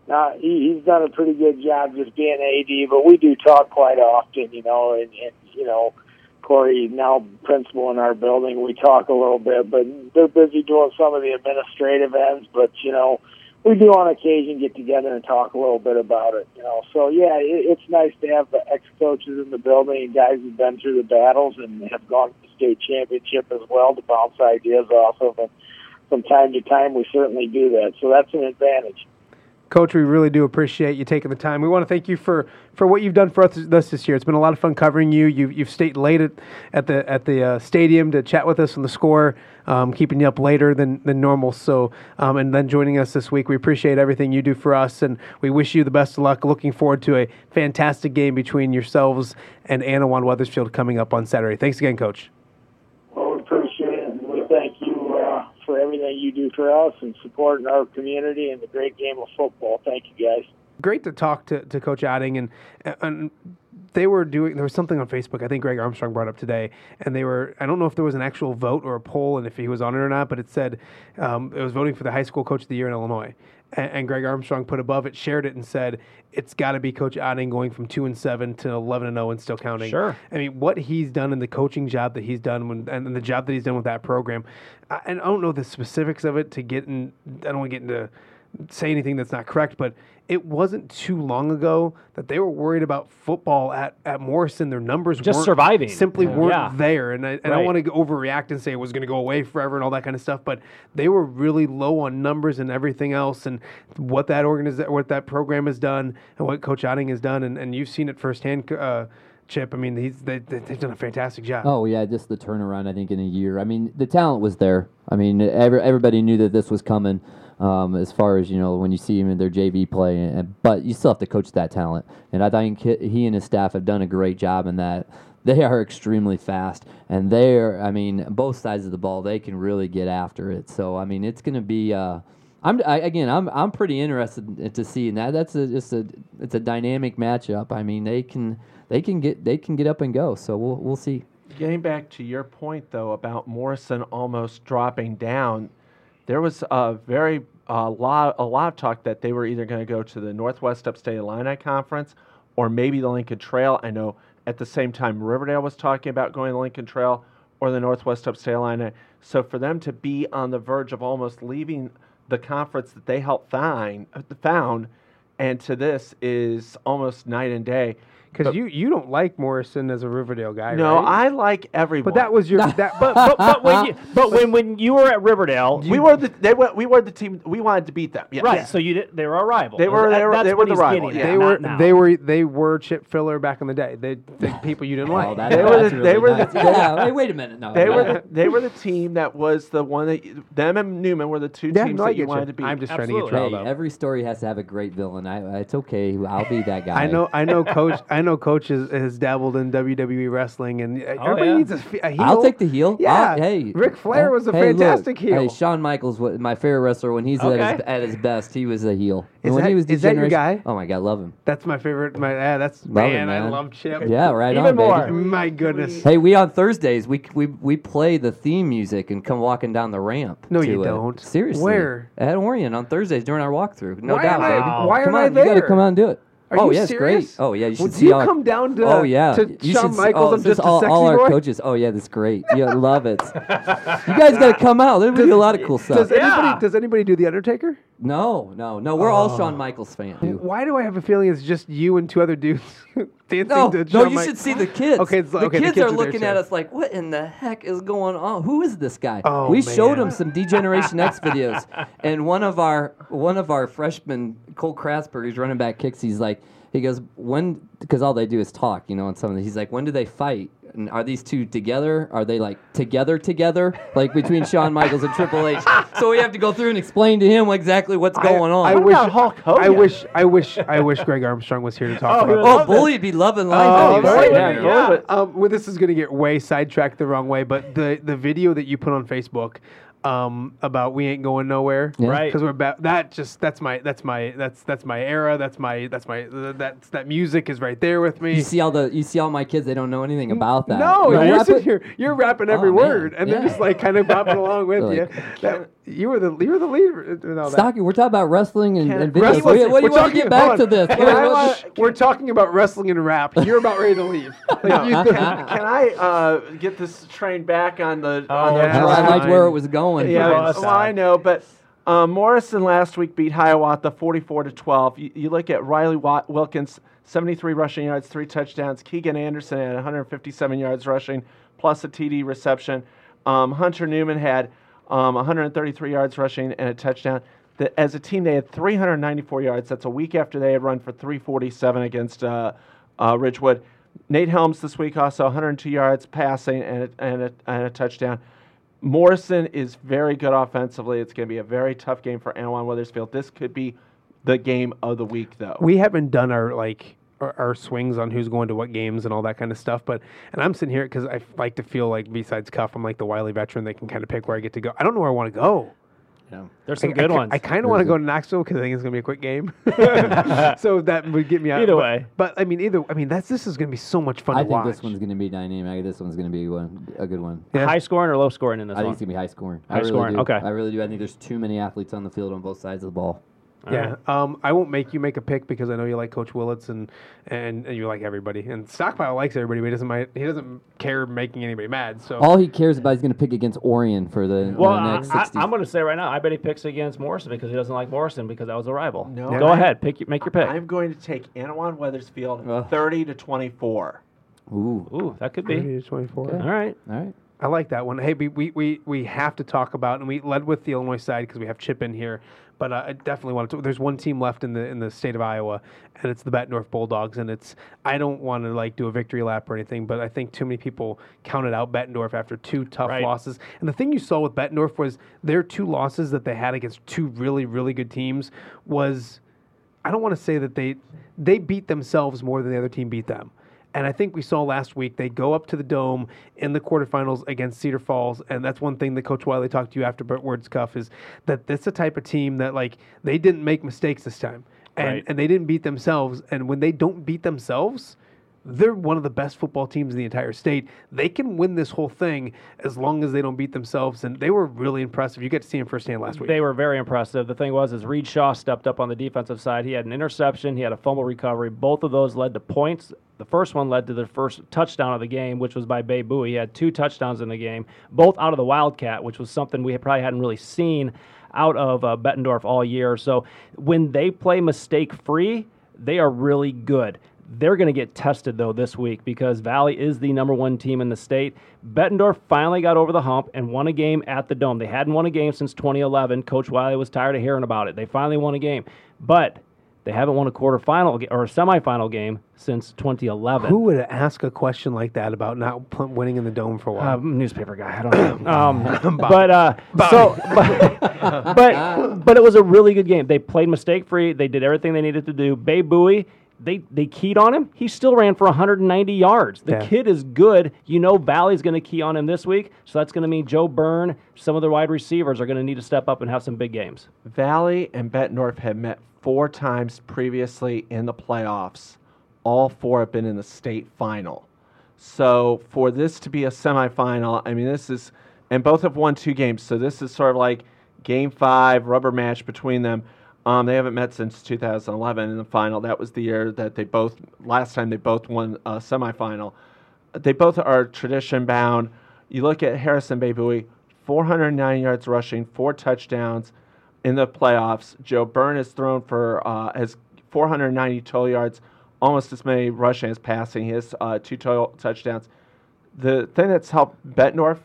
Uh, he, he's done a pretty good job just being AD, but we do talk quite often, you know, and, and you know, Corey now principal in our building. We talk a little bit, but they're busy doing some of the administrative ends. But you know, we do on occasion get together and talk a little bit about it. You know, so yeah, it, it's nice to have the ex coaches in the building and guys who've been through the battles and have gone to the state championship as well to bounce ideas off of. And from time to time, we certainly do that. So that's an advantage. Coach, we really do appreciate you taking the time. We want to thank you for, for what you've done for us this year. It's been a lot of fun covering you. You've, you've stayed late at, at the at the uh, stadium to chat with us on the score, um, keeping you up later than, than normal. So, um, and then joining us this week. We appreciate everything you do for us, and we wish you the best of luck. Looking forward to a fantastic game between yourselves and Annawan Wethersfield coming up on Saturday. Thanks again, Coach. Well, we appreciate it, and we thank you for everything you do for us and supporting our community and the great game of football. Thank you, guys. Great to talk to, to Coach Otting and and they were doing there was something on Facebook I think Greg Armstrong brought up today and they were I don't know if there was an actual vote or a poll and if he was on it or not but it said um, it was voting for the high school coach of the year in Illinois and, and Greg Armstrong put above it shared it and said it's got to be Coach Otting going from two and seven to eleven and zero and still counting. Sure. I mean what he's done in the coaching job that he's done when, and the job that he's done with that program, I, and I don't know the specifics of it to get in. I don't want to get into say anything that's not correct, but it wasn't too long ago that they were worried about football at, at Morrison. Their numbers just surviving simply yeah. weren't yeah. there. And I, and right. I don't want to overreact and say it was going to go away forever and all that kind of stuff, but they were really low on numbers and everything else. And what that organization, what that program has done and what Coach Otting has done, and, and you've seen it firsthand. Uh, Chip. I mean, he's they, they've done a fantastic job. Oh yeah, just the turnaround. I think in a year. I mean, the talent was there. I mean, every, everybody knew that this was coming um, as far as you know when you see him in their JV play. And, but you still have to coach that talent, and I think he and his staff have done a great job in that. They are extremely fast, and they're I mean both sides of the ball they can really get after it. So I mean it's going to be. Uh, I'm I, again. I'm I'm pretty interested to see that. That's a, just a it's a dynamic matchup. I mean, they can they can get they can get up and go. So we'll we'll see. Getting back to your point though about Morrison almost dropping down, there was a very a lot a lot of talk that they were either going to go to the Northwest Upstate Illini Conference or maybe the Lincoln Trail. I know at the same time Riverdale was talking about going to the Lincoln Trail or the Northwest Upstate Illini. So for them to be on the verge of almost leaving the conference that they helped find found and to this is almost night and day. Because you, you don't like Morrison as a Riverdale guy, No, right? I like everyone. But that was your that. But, but, but when you but when when you were at Riverdale, we were the they were we were the team we wanted to beat them. Yes. right. So you did, they were our rival. They were- they were- that's they were the he's rival, yeah. they were now. they were they were chip filler back in the day. They the people you didn't oh, like. Oh, that, They were the- really they were the- yeah. Wait, wait a minute. No, They were the, they were the team that was the one that them and Newman were the two teams that you wanted to beat. I'm just trying to Hey, get you every story has to have a great villain. I, it's okay. I'll be that guy. I know, I know, coach. I know, coach has, has dabbled in WWE wrestling, and uh, everybody yeah. needs a, fe- a heel. I'll take the heel. Yeah, I'll- hey, Ric Flair uh, was a hey, look, fantastic heel. Hey, Shawn Michaels, wa- my favorite wrestler, when he's at, his, at his best, he was a heel. Is And when that- he was is that your guy? Oh my god, love him. That's my favorite. My yeah, that's Love it, man, I love Chip. Yeah, right Even on, baby. more. My goodness. Hey, we on Thursdays we we we play the theme music and come walking down the ramp. No, to you it. don't. Seriously, Where? at Orion on Thursdays during our walkthrough. No Why doubt, I- baby. why come am I on, You gotta come out and do it. Are oh you yeah, it's serious? great. Oh yeah, you should Well, see do you all. come down to- oh yeah, to you Shawn should see- Michaels oh, and this just a all, all our boy? coaches. Oh yeah, that's great. You love it. you guys gotta come out. There's be a lot of cool stuff. Does anybody does anybody do the Undertaker? No, no, no. We're all Oh. Shawn Michaels fans. Why do I have a feeling it's just you and two other dudes dancing No, to no, you should see the kids. Okay, the okay, kids, the are kids there, looking at us like, "What in the heck is going on? Who is this guy?" Oh, we showed man. him some D-Generation X videos, and one of our one of our freshmen, Cole Krasberg, who's running back kicks. He's like, he goes, "When?" Because all they do is talk, you know. And some of the, he's like, "When do they fight?" And are these two together? Are they like together together, like between Shawn Michaels and Triple H? So we have to go through and explain to him exactly what's going on. I What wish about Hulk Hogan? I wish I wish I wish Greg Armstrong was here to talk Oh, about. would this. oh, Bully'd be loving Oh, life. boy, right yeah, now. yeah. Um, well, this is going to get way sidetracked the wrong way, but the the video that you put on Facebook um, about we ain't going nowhere, Yeah. Right. Because we're about that. Just that's my that's my that's that's my era. That's my that's my that's that music is right there with me. You see all the you see all my kids. They don't know anything about that. No, You know, you're I sitting here. You're rapping every Oh, man. word, and they're just like kind of bopping along with They're you. like, That- you were the you were the leader. in. Stocky, we're talking about wrestling and, and videos. Wrestling- What, you- what do we're you want to talking- get back hold to this? Can What- I- what- we're talking about wrestling and rap. You're about ready to leave. Like, you- can, can I uh, get this train back on the on Oh, the yeah. I liked where it was going. Yeah, Well, well, I know, but um, Morrison last week beat Hiawatha 44 to 12. You, you look at Riley Wat- Wilkins, 73 rushing yards, three touchdowns. Keegan Anderson had 157 yards rushing, plus a TD reception. Um, Hunter Newman had um, 133 yards rushing and a touchdown. The, as a team, they had 394 yards. That's a week after they had run for 347 against uh, uh, Ridgewood. Nate Helms this week also 102 yards passing and a, and a, and a touchdown. Morrison is very good offensively. It's going to be a very tough game for Annawan Wethersfield. This could be the game of the week, though. we haven't done our like our, our swings on who's going to what games and all that kind of stuff. But and I'm sitting here because I like to feel like besides Cuff, I'm like the wily veteran that can kind of pick where I get to go. I don't know where I want to go. Yeah. There's some I, good I, ones. I kind of want to go to Knoxville because I think it's going to be a quick game. so that would get me out. Either but, way. But I mean, either I mean that's this is going to be so much fun I to think watch. this one's going to be dynamic. This one's going to be one, a good one. Yeah. High scoring or low scoring in this I think it's going to be high scoring. I High really scoring, do. okay. I really do. I think there's too many athletes on the field on both sides of the ball. Yeah, um, I won't make you make a pick because I know you like Coach Willits and, and and you like everybody. And Stockpile likes everybody, but he doesn't mind, he doesn't care making anybody mad. So All he cares about is going to pick against Orion for the, Well, the I, next 60. am going to say right now, I bet he picks against Morrison because he doesn't like Morrison because that was a rival. No, Go I- ahead, pick your, make your pick. I'm going to take Annawan Wethersfield Ugh. 30 to 24. Ooh. Ooh, that could be. 30 to 24. All right. All right. I like that one. Hey, we, we, we, we have to talk about, and we led with the Illinois side because we have Chip in here, but I definitely want to. There's one team left in the in the state of Iowa, and it's the Bettendorf Bulldogs. And it's I don't want to like do a victory lap or anything, but I think too many people counted out Bettendorf after two tough Right. losses. And the thing you saw with Bettendorf was their two losses that they had against two really really good teams was I don't want to say that they they beat themselves more than the other team beat them. And I think we saw last week they go up to the dome in the quarterfinals against Cedar Falls, and that's one thing that Coach Wiley talked to you after Words Cuff is that that's the type of team that like they didn't make mistakes this time, and Right. and they didn't beat themselves. And when they don't beat themselves, they're one of the best football teams in the entire state. They can win this whole thing as long as they don't beat themselves. And they were really impressive. You got to see them firsthand last week. They were very impressive. The thing was, is Reed Shaw stepped up on the defensive side. He had an interception. He had a fumble recovery. Both of those led to points. The first one led to the first touchdown of the game, which was by Bey-Buie. He had two touchdowns in the game, both out of the Wildcat, which was something we probably hadn't really seen out of uh, Bettendorf all year. So when they play mistake free, they are really good. They're going to get tested though this week because Valley is the number one team in the state. Bettendorf finally got over the hump and won a game at the Dome. They hadn't won a game since 2011. Coach Wiley was tired of hearing about it. They finally won a game, but they haven't won a quarterfinal or a semifinal game since 2011. Who would ask a question like that about not winning in the dome for a while? Uh, newspaper guy. I don't know. Um, but uh, so, but, but but it was a really good game. They played mistake free. They did everything they needed to do. Bey-Buie. They, they keyed on him. He still ran for 190 yards. The Yeah. kid is good. You know Valley's going to key on him this week, so that's going to mean Joe Byrne, some of the wide receivers are going to need to step up and have some big games. Valley and Bettendorf have met four times previously in the playoffs. All four have been in the state final. So for this to be a semifinal, I mean, this is, and both have won two games. So this is sort of like game five, rubber match between them. Um, they haven't met since 2011 in the final. That was the year that they both, last time they both won a semifinal. They both are tradition bound. You look at Harrison Bey-Buie, 409 yards rushing, four touchdowns in the playoffs. Joe Byrne has thrown for uh, has 490 total yards, almost as many rushing as passing. He has uh, two total touchdowns. The thing that's helped Bettendorf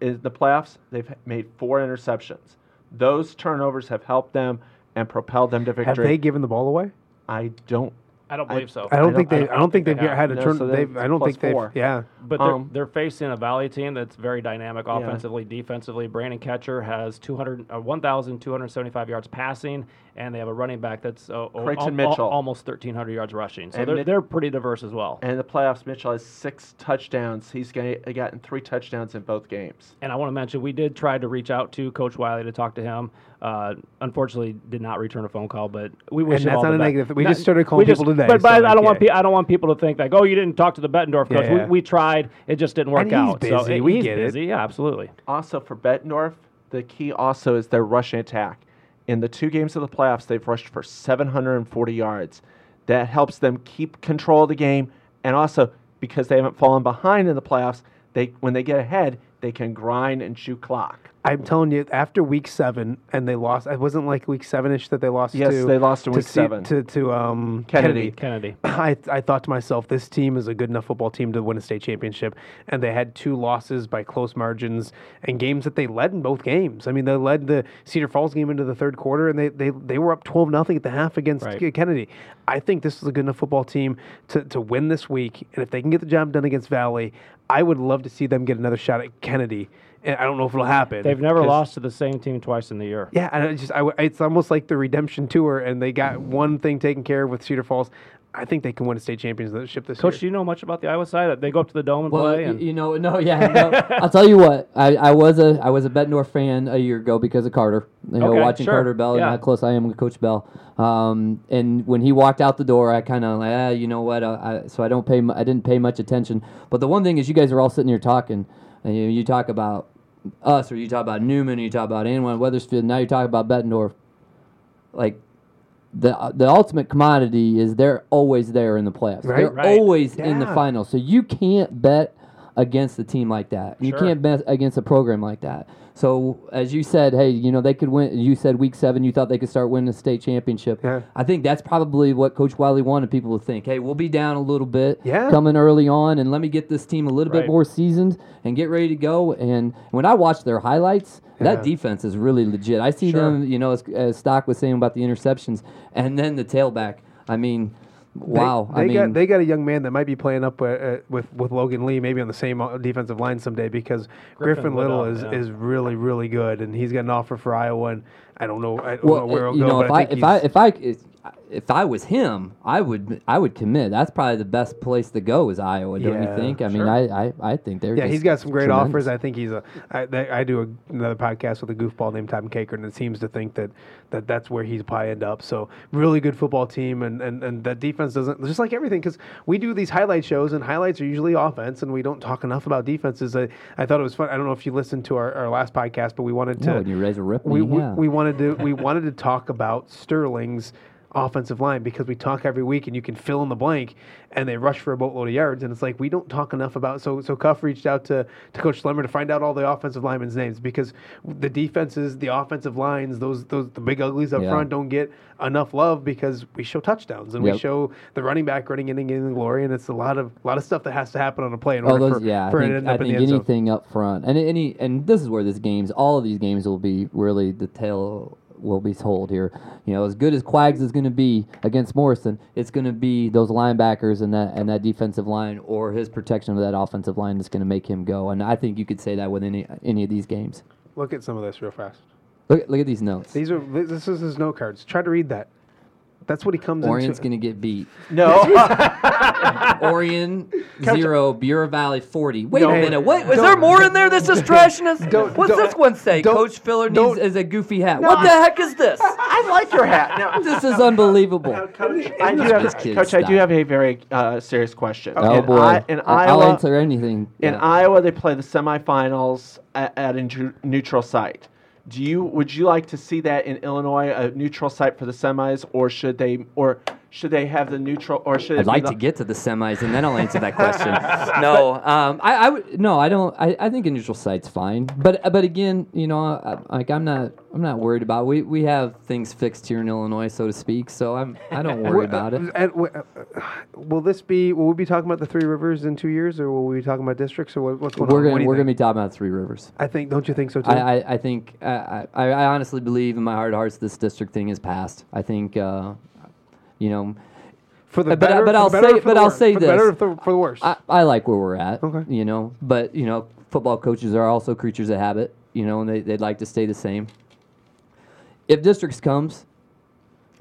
is the playoffs. They've made four interceptions. Those turnovers have helped them and propelled them to Have victory. they given the ball away? I don't. I don't believe so. I don't think they. I don't think they've have. had a No, turn. so they've, that's I don't plus think they've. four. Yeah. But they're, Um, they're facing a Valley team that's very dynamic offensively, defensively. Brandon Catcher has 200, uh, 1,275 yards passing, and they have a running back that's uh, o- Creighton al- al- Mitchell. almost 1,300 yards rushing. So And they're, Mit- they're pretty diverse as well. And in the playoffs, Mitchell has six touchdowns. He's ga- gotten three touchdowns in both games. And I want to mention, we did try to reach out to Coach Wiley to talk to him. Uh, unfortunately, did not return a phone call, but we wish And him that's all not the a best. negative. We Not- just started calling just- people today, But, but so, I like, don't want pe- I don't want people to think like, oh, you didn't talk to the Bettendorf coach. Yeah, yeah. We, we tried, it just didn't work And he's out. Busy. uh, We he's get it. busy. Yeah, absolutely. Also for Bettendorf, the key also is their rushing attack. In the two games of the playoffs, they've rushed for 740 yards. That helps them keep control of the game, and also because they haven't fallen behind in the playoffs, they when they get ahead, they can grind and chew clock. I'm telling you, after week seven, and they lost. It wasn't like week seven-ish that they lost. Yes, to, they lost in to week C- seven. to to um, Kennedy. Kennedy. Kennedy. I, I thought to myself, this team is a good enough football team to win a state championship, and they had two losses by close margins and games that they led in both games. I mean, they led the Cedar Falls game into the third quarter, and they they, they were up twelve nothing at the half against Right. Kennedy. I think this is a good enough football team to to win this week, and if they can get the job done against Valley, I would love to see them get another shot at Kennedy. And I don't know if it'll happen. They've never lost to the same team twice in the year. yeah, and I just I, w- it's almost like the redemption tour, and they got one thing taken care of with Cedar Falls. I think they can win a state championship this year. Coach, year. do you know much about the Iowa side? They go up to the dome and Well, play. And you know, no, yeah. No, I'll tell you what. I, I was a I was a Bettendorf fan a year ago because of Carter. You know, Okay, watching sure, Carter Bell and how close I am with Coach Bell. Um, and when he walked out the door, I kind of like, ah, you know what? Uh, I, so I don't pay. I didn't pay much attention. But the one thing is, you guys are all sitting here talking, and you, you talk about us, or you talk about Newman, or you talk about anyone, Wethersfield. Now you're talking about Bettendorf. Like the the ultimate commodity is they're always there in the playoffs. Right. They're Right. always in the Yeah. final. So you can't bet against a team like that. You Sure. can't bet against a program like that. So as you said, hey, you know they could win. You said week seven, you thought they could start winning the state championship. Yeah. I think that's probably what Coach Wiley wanted people to think. Hey, we'll be down a little bit, Yeah. coming early on, and let me get this team a little bit more seasoned and get ready to go. And when I watch their highlights, Yeah. That defense is really legit. I see Sure. them, you know, as, as Stock was saying about the interceptions, and then the tailback. I mean, wow. They, I mean, got they got a young man that might be playing up uh, uh, with with Logan Lee, maybe on the same uh, defensive line someday because Griffin, Griffin Liddle Liddle, is, yeah. is really really good, and he's got an offer for Iowa, and I don't know I don't well, know where uh, it'll you go, know, but if I I if I if I if, if I was him, I would I would commit. That's probably the best place to go is Iowa, don't Yeah, you think? I mean. I, I I think they're yeah, he's got some great tremendous. offers. I think he's a. I, they, I do a, another podcast with a goofball named Tom Caker, and it seems to think that, that that's where he's probably end up. So really good football team, and and, and that defense doesn't just like everything because we do these highlight shows, and highlights are usually offense, and we don't talk enough about defenses. I, I thought it was fun. I don't know if you listened to our, our last podcast, but we wanted to. No, you raise a rip. we, we, we wanted to we wanted to talk about Sterling's offensive line because we talk every week and you can fill in the blank and they rush for a boatload of yards and it's like we don't talk enough about so so Cuff reached out to, to Coach Slemmer to find out all the offensive linemen's names because the defenses, the offensive lines, those those the big uglies up Yeah. front don't get enough love because we show touchdowns and we show the running back running in and getting the glory and it's a lot of lot of stuff that has to happen on a play in Oh, order those, for, yeah. for I it to think, end I up in think the end zone. anything up front, and any, and this is where this game's. All of these games will be really the tale will be told here. You know, as good as Quags is going to be against Morrison, it's going to be those linebackers and that and that defensive line or his protection of that offensive line that's going to make him go. And I think you could say that with any any of these games. Look at some of this real fast. Look, look at these notes. These are this is his note cards. Try to read that. That's what he comes Orion's into. going to get beat. No. Orion zero, Bureau Valley forty. Wait Don't- a minute. What? Was there more in there? This is trashiness. Don't- What's don't- this one say? don't- Coach Filler needs don't- is a goofy hat. what the heck is this? I like your hat. Now, This is unbelievable. Coach, I do have, This kid, Coach, I do stop. have a very uh, serious question. Oh in boy. I, in I- I'll Iowa, answer anything. In Yeah. Iowa, they play the semifinals at, at a neu- neutral site. Do you would you like to see that in Illinois, a neutral site for the semis, or should they or should they have the neutral or should it I'd be like the, to get to the semis and then I'll answer that question. no, um, I, I would no, I don't. I, I think a neutral site's fine, but but again, you know, I, like I'm not I'm not worried about. We we have things fixed here in Illinois, so to speak. So I'm I don't worry about it. And, w- uh, will this be? Will we be talking about the Three Rivers in two years, or will we be talking about districts, or what, what's going We're on? Gonna do we're gonna be talking about Three Rivers. I think. Don't you think so too? I, I, I think I, I, I honestly believe in my heart of hearts this district thing is passed. I think uh, you know for the but- better, but for I'll the say- but I'll say the better this. for, for the worse. I, I like where we're at. Okay. You know, but you know, football coaches are also creatures of habit. You know, and they they'd like to stay the same. If districts comes,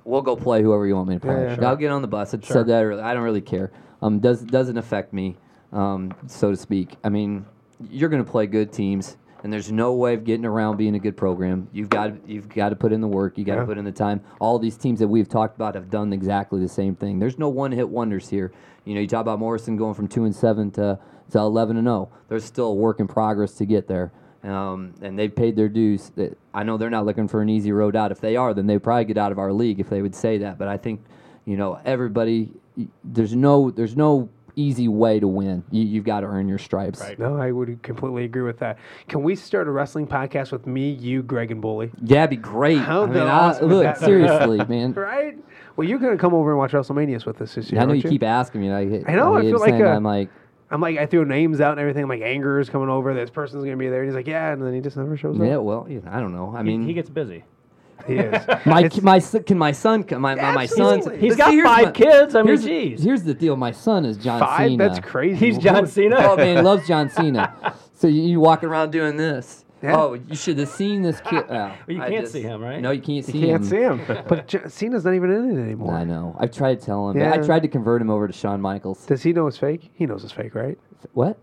we'll go play whoever you want me to play. Yeah, yeah. I'll get on the bus. I Sure. said that earlier. I don't really care. Um, does doesn't affect me, um, so to speak. I mean, you're going to play good teams, and there's no way of getting around being a good program. You've got you've got to put in the work. You got to Yeah. put in the time. All these teams that we've talked about have done exactly the same thing. There's no one hit wonders here. You know, you talk about Morrison going from two and seven to to eleven and zero. There's still a work in progress to get there. Um, and they've paid their dues. I know they're not looking for an easy road out. If they are, then they'd probably get out of our league if they would say that. But I think, you know, everybody, there's no, there's no easy way to win. You, you've got to earn your stripes. Right. no, I would completely agree with that. Can we start a wrestling podcast with me, you, Greg, and Bully? Yeah, it'd be great. How I mean, the I- look, that seriously, man. right? Well, you're gonna come over and watch WrestleManias with us this year. I know aren't you keep asking me. and I, I know, I keep feel like saying a- I'm like, I'm like, I threw names out and everything. I'm like, Anger is coming over. This person's gonna be there. And he's like, yeah, and then he just never shows up. yeah, well, I don't know. I He- mean, he gets busy. He is. my my son, can my son come? My my, my son. Absolutely. He's but got see, here's five my- kids. I mean, here's, geez. here's the deal. My son is John Five? Cena. That's crazy. He's John Cena. Oh man, loves John Cena. So you, you walking around doing this. Yeah. Oh, you should have seen this kid. Oh, you I can't see him, right? No, you can't see You can't him. see him. but J- Cena's not even in it anymore. I know. I've tried to tell him. Yeah. I tried to convert him over to Shawn Michaels. Does he know it's fake? He knows it's fake, right? What?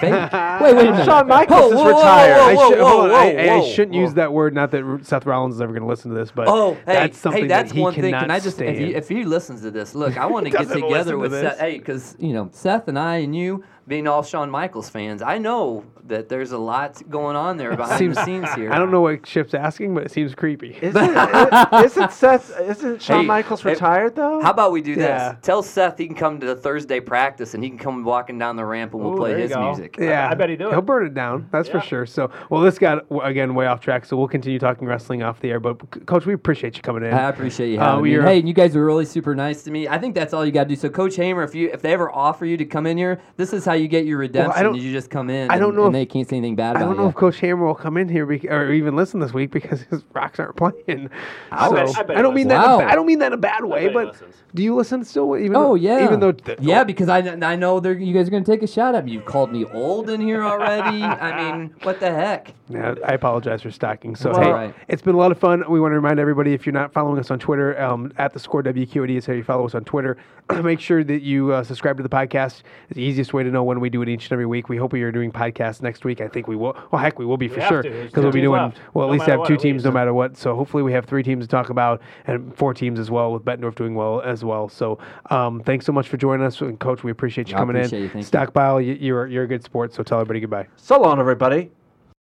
Fake? wait, wait a minute. Shawn Michaels Whoa, is whoa, whoa, retired. whoa, I, whoa, should, whoa, hold on, I- whoa, I, whoa, shouldn't whoa. use that word. Not that Seth Rollins is ever going to listen to this, but Oh, hey, that's something hey, that's that he one thing. Can cannot I just, if stand. he, if he listens to this, look, I want to get together listen to with this. Seth. Hey, because you know Seth and I and you being all Shawn Michaels fans, I know that there's a lot going on there behind Seems- the scenes here. I don't know what Chip's asking, but it seems creepy. Isn't, i- isn't Seth? Isn't Shawn Hey, Michaels hey, retired though? How about we do this? Tell Seth he can come to the Thursday practice and he can come walking down the ramp and we'll Ooh, play his go. music. Yeah, I bet he'd do it. He'll burn it down. That's for sure. So, well, this got again way off track. So we'll continue talking wrestling off the air. But Coach, we appreciate you coming in. I appreciate you Uh, having me. we Hey, and you guys were really super nice to me. I think that's all you got to do. So, Coach Hamer, if you if they ever offer you to come in here, this is how you get your redemption. don't- you just come in. I don't and, know and they can't say anything bad I about don't know you. if Coach Hammer will come in here bec- or even listen this week because his Rocks aren't playing. I so, bet- I bet I don't mean that. In a, listens. ba- I don't mean that in a bad way. But listens. Do you listen still? Even Oh though, yeah, Even though th- yeah, because I, I know they're, you guys are gonna take a shot at me. You called me old in here already. I mean, what the heck? Yeah, I apologize for stalking. So It's hey, all right. it's been a lot of fun. We want to remind everybody if you're not following us on Twitter, um, at the score WQAD is how you follow us on Twitter. Make sure that you uh, subscribe to the podcast. It's the easiest way to know when we do it each and every week. We hope we are doing podcasts next week. I think we will. Well, heck, we will be for have sure because we'll be doing. left. Well, at No least matter have what, two at teams no matter what. So hopefully we have three teams to talk about and four teams as well with Bettendorf doing well as well. So um, thanks so much for joining us, and Coach. We appreciate you I coming appreciate in. you. Thank you. Stockpile, you, you're you're a good sport. So tell everybody goodbye. So long, everybody.